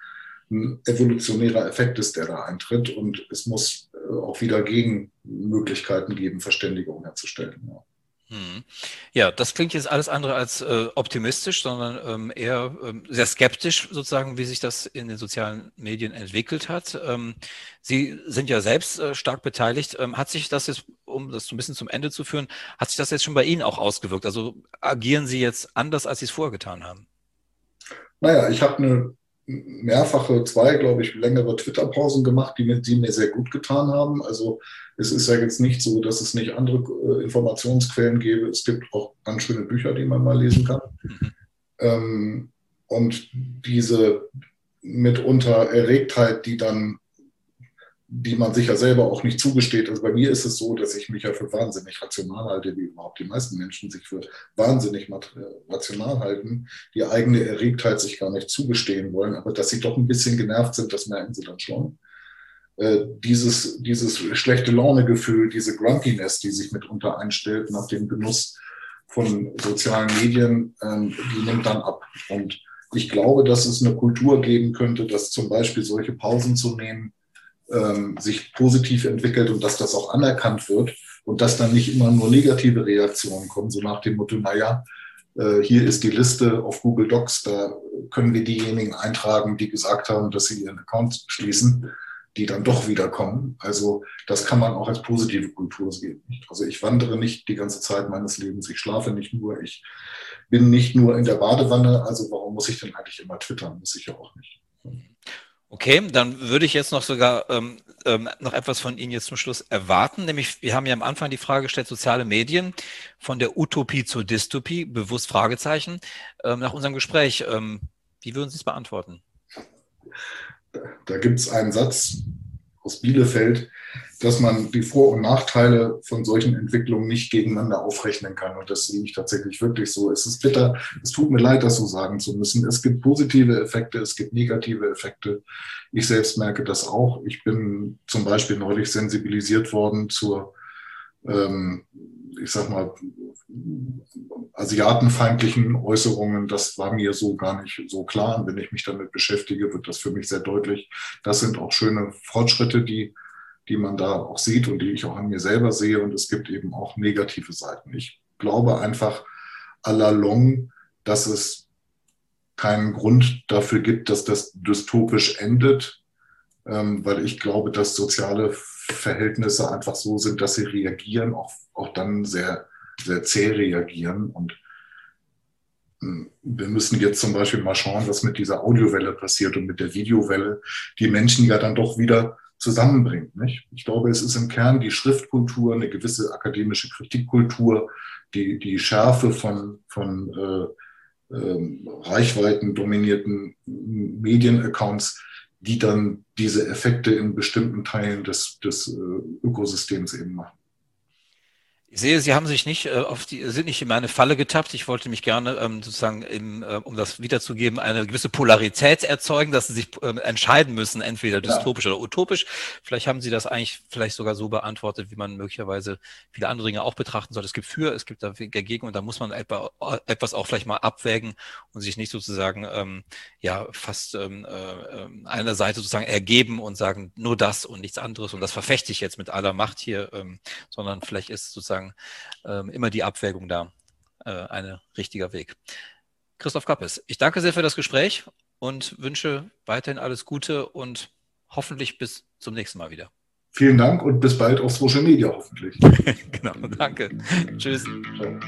ein evolutionärer Effekt ist, der da eintritt und es muss äh, auch wieder Gegenmöglichkeiten geben, Verständigung herzustellen. Ja. Hm. Ja, das klingt jetzt alles andere als äh, optimistisch, sondern ähm, eher ähm, sehr skeptisch sozusagen, wie sich das in den sozialen Medien entwickelt hat. Ähm, Sie sind ja selbst äh, stark beteiligt. Ähm, hat sich das jetzt, um das so ein bisschen zum Ende zu führen, hat sich das jetzt schon bei Ihnen auch ausgewirkt? Also agieren Sie jetzt anders, als Sie es vorgetan haben? Naja, ich habe eine mehrfache, zwei, glaube ich, längere Twitter-Pausen gemacht, die, die, mir sehr gut getan haben. Also es ist ja jetzt nicht so, dass es nicht andere äh, Informationsquellen gäbe. Es gibt auch ganz schöne Bücher, die man mal lesen kann. Mhm. Ähm, und diese mitunter Erregtheit, die dann die man sich ja selber auch nicht zugesteht. Also bei mir ist es so, dass ich mich ja für wahnsinnig rational halte, wie überhaupt die meisten Menschen sich für wahnsinnig rational halten, die eigene Erregtheit sich gar nicht zugestehen wollen, aber dass sie doch ein bisschen genervt sind, das merken sie dann schon. äh, dieses, dieses schlechte Laune-Gefühl, diese Grumpiness, die sich mitunter einstellt nach dem Genuss von sozialen Medien, ähm, die nimmt dann ab. Und ich glaube, dass es eine Kultur geben könnte, dass zum Beispiel solche Pausen zu nehmen ähm, sich positiv entwickelt und dass das auch anerkannt wird und dass dann nicht immer nur negative Reaktionen kommen, so nach dem Motto, naja, äh, hier ist die Liste auf Google Docs, da können wir diejenigen eintragen, die gesagt haben, dass sie ihren Account schließen, die dann doch wiederkommen. Also das kann man auch als positive Kultur sehen. Also ich wandere nicht die ganze Zeit meines Lebens, ich schlafe nicht nur, ich bin nicht nur in der Badewanne, also warum muss ich denn eigentlich immer twittern? Muss ich ja auch nicht. Okay, dann würde ich jetzt noch sogar ähm, ähm, noch etwas von Ihnen jetzt zum Schluss erwarten. Nämlich, wir haben ja am Anfang die Frage gestellt, soziale Medien von der Utopie zur Dystopie, bewusst Fragezeichen. Ähm, nach unserem Gespräch, ähm, wie würden Sie es beantworten? Da gibt es einen Satz aus Bielefeld, dass man die Vor- und Nachteile von solchen Entwicklungen nicht gegeneinander aufrechnen kann. Und das sehe ich tatsächlich wirklich so. Es ist bitter, es tut mir leid, das so sagen zu müssen. Es gibt positive Effekte, es gibt negative Effekte. Ich selbst merke das auch. Ich bin zum Beispiel neulich sensibilisiert worden zur, ähm, ich sag mal, asiatenfeindlichen Äußerungen. Das war mir so gar nicht so klar. Und wenn ich mich damit beschäftige, wird das für mich sehr deutlich. Das sind auch schöne Fortschritte, die die man da auch sieht und die ich auch an mir selber sehe. Und es gibt eben auch negative Seiten. Ich glaube einfach à la long, dass es keinen Grund dafür gibt, dass das dystopisch endet, ähm, weil ich glaube, dass soziale Verhältnisse einfach so sind, dass sie reagieren, auch, auch dann sehr, sehr zäh reagieren. Und hm, wir müssen jetzt zum Beispiel mal schauen, was mit dieser Audiowelle passiert und mit der Videowelle, die Menschen ja dann doch wieder zusammenbringt. Nicht? Ich glaube, es ist im Kern die Schriftkultur, eine gewisse akademische Kritikkultur, die, die Schärfe von, von äh, äh, Reichweiten dominierten Medienaccounts, die dann diese Effekte in bestimmten Teilen des, des äh, Ökosystems eben machen. Ich sehe, Sie haben sich nicht äh, auf die, sind nicht in meine Falle getappt. Ich wollte mich gerne ähm, sozusagen, im, äh, um das wiederzugeben, eine gewisse Polarität erzeugen, dass Sie sich ähm, entscheiden müssen, entweder dystopisch ja. oder utopisch. Vielleicht haben Sie das eigentlich vielleicht sogar so beantwortet, wie man möglicherweise viele andere Dinge auch betrachten sollte. Es gibt für, es gibt dagegen und da muss man etwa, etwas auch vielleicht mal abwägen und sich nicht sozusagen ähm, ja fast ähm, äh, einer Seite sozusagen ergeben und sagen nur das und nichts anderes und das verfechte ich jetzt mit aller Macht hier, ähm, sondern vielleicht ist sozusagen sozusagen ähm, immer die Abwägung da äh, ein richtiger Weg. Christoph Kappes, ich danke sehr für das Gespräch und wünsche weiterhin alles Gute und hoffentlich bis zum nächsten Mal wieder. Vielen Dank und bis bald auf Social Media hoffentlich. genau, danke. Tschüss. Ciao.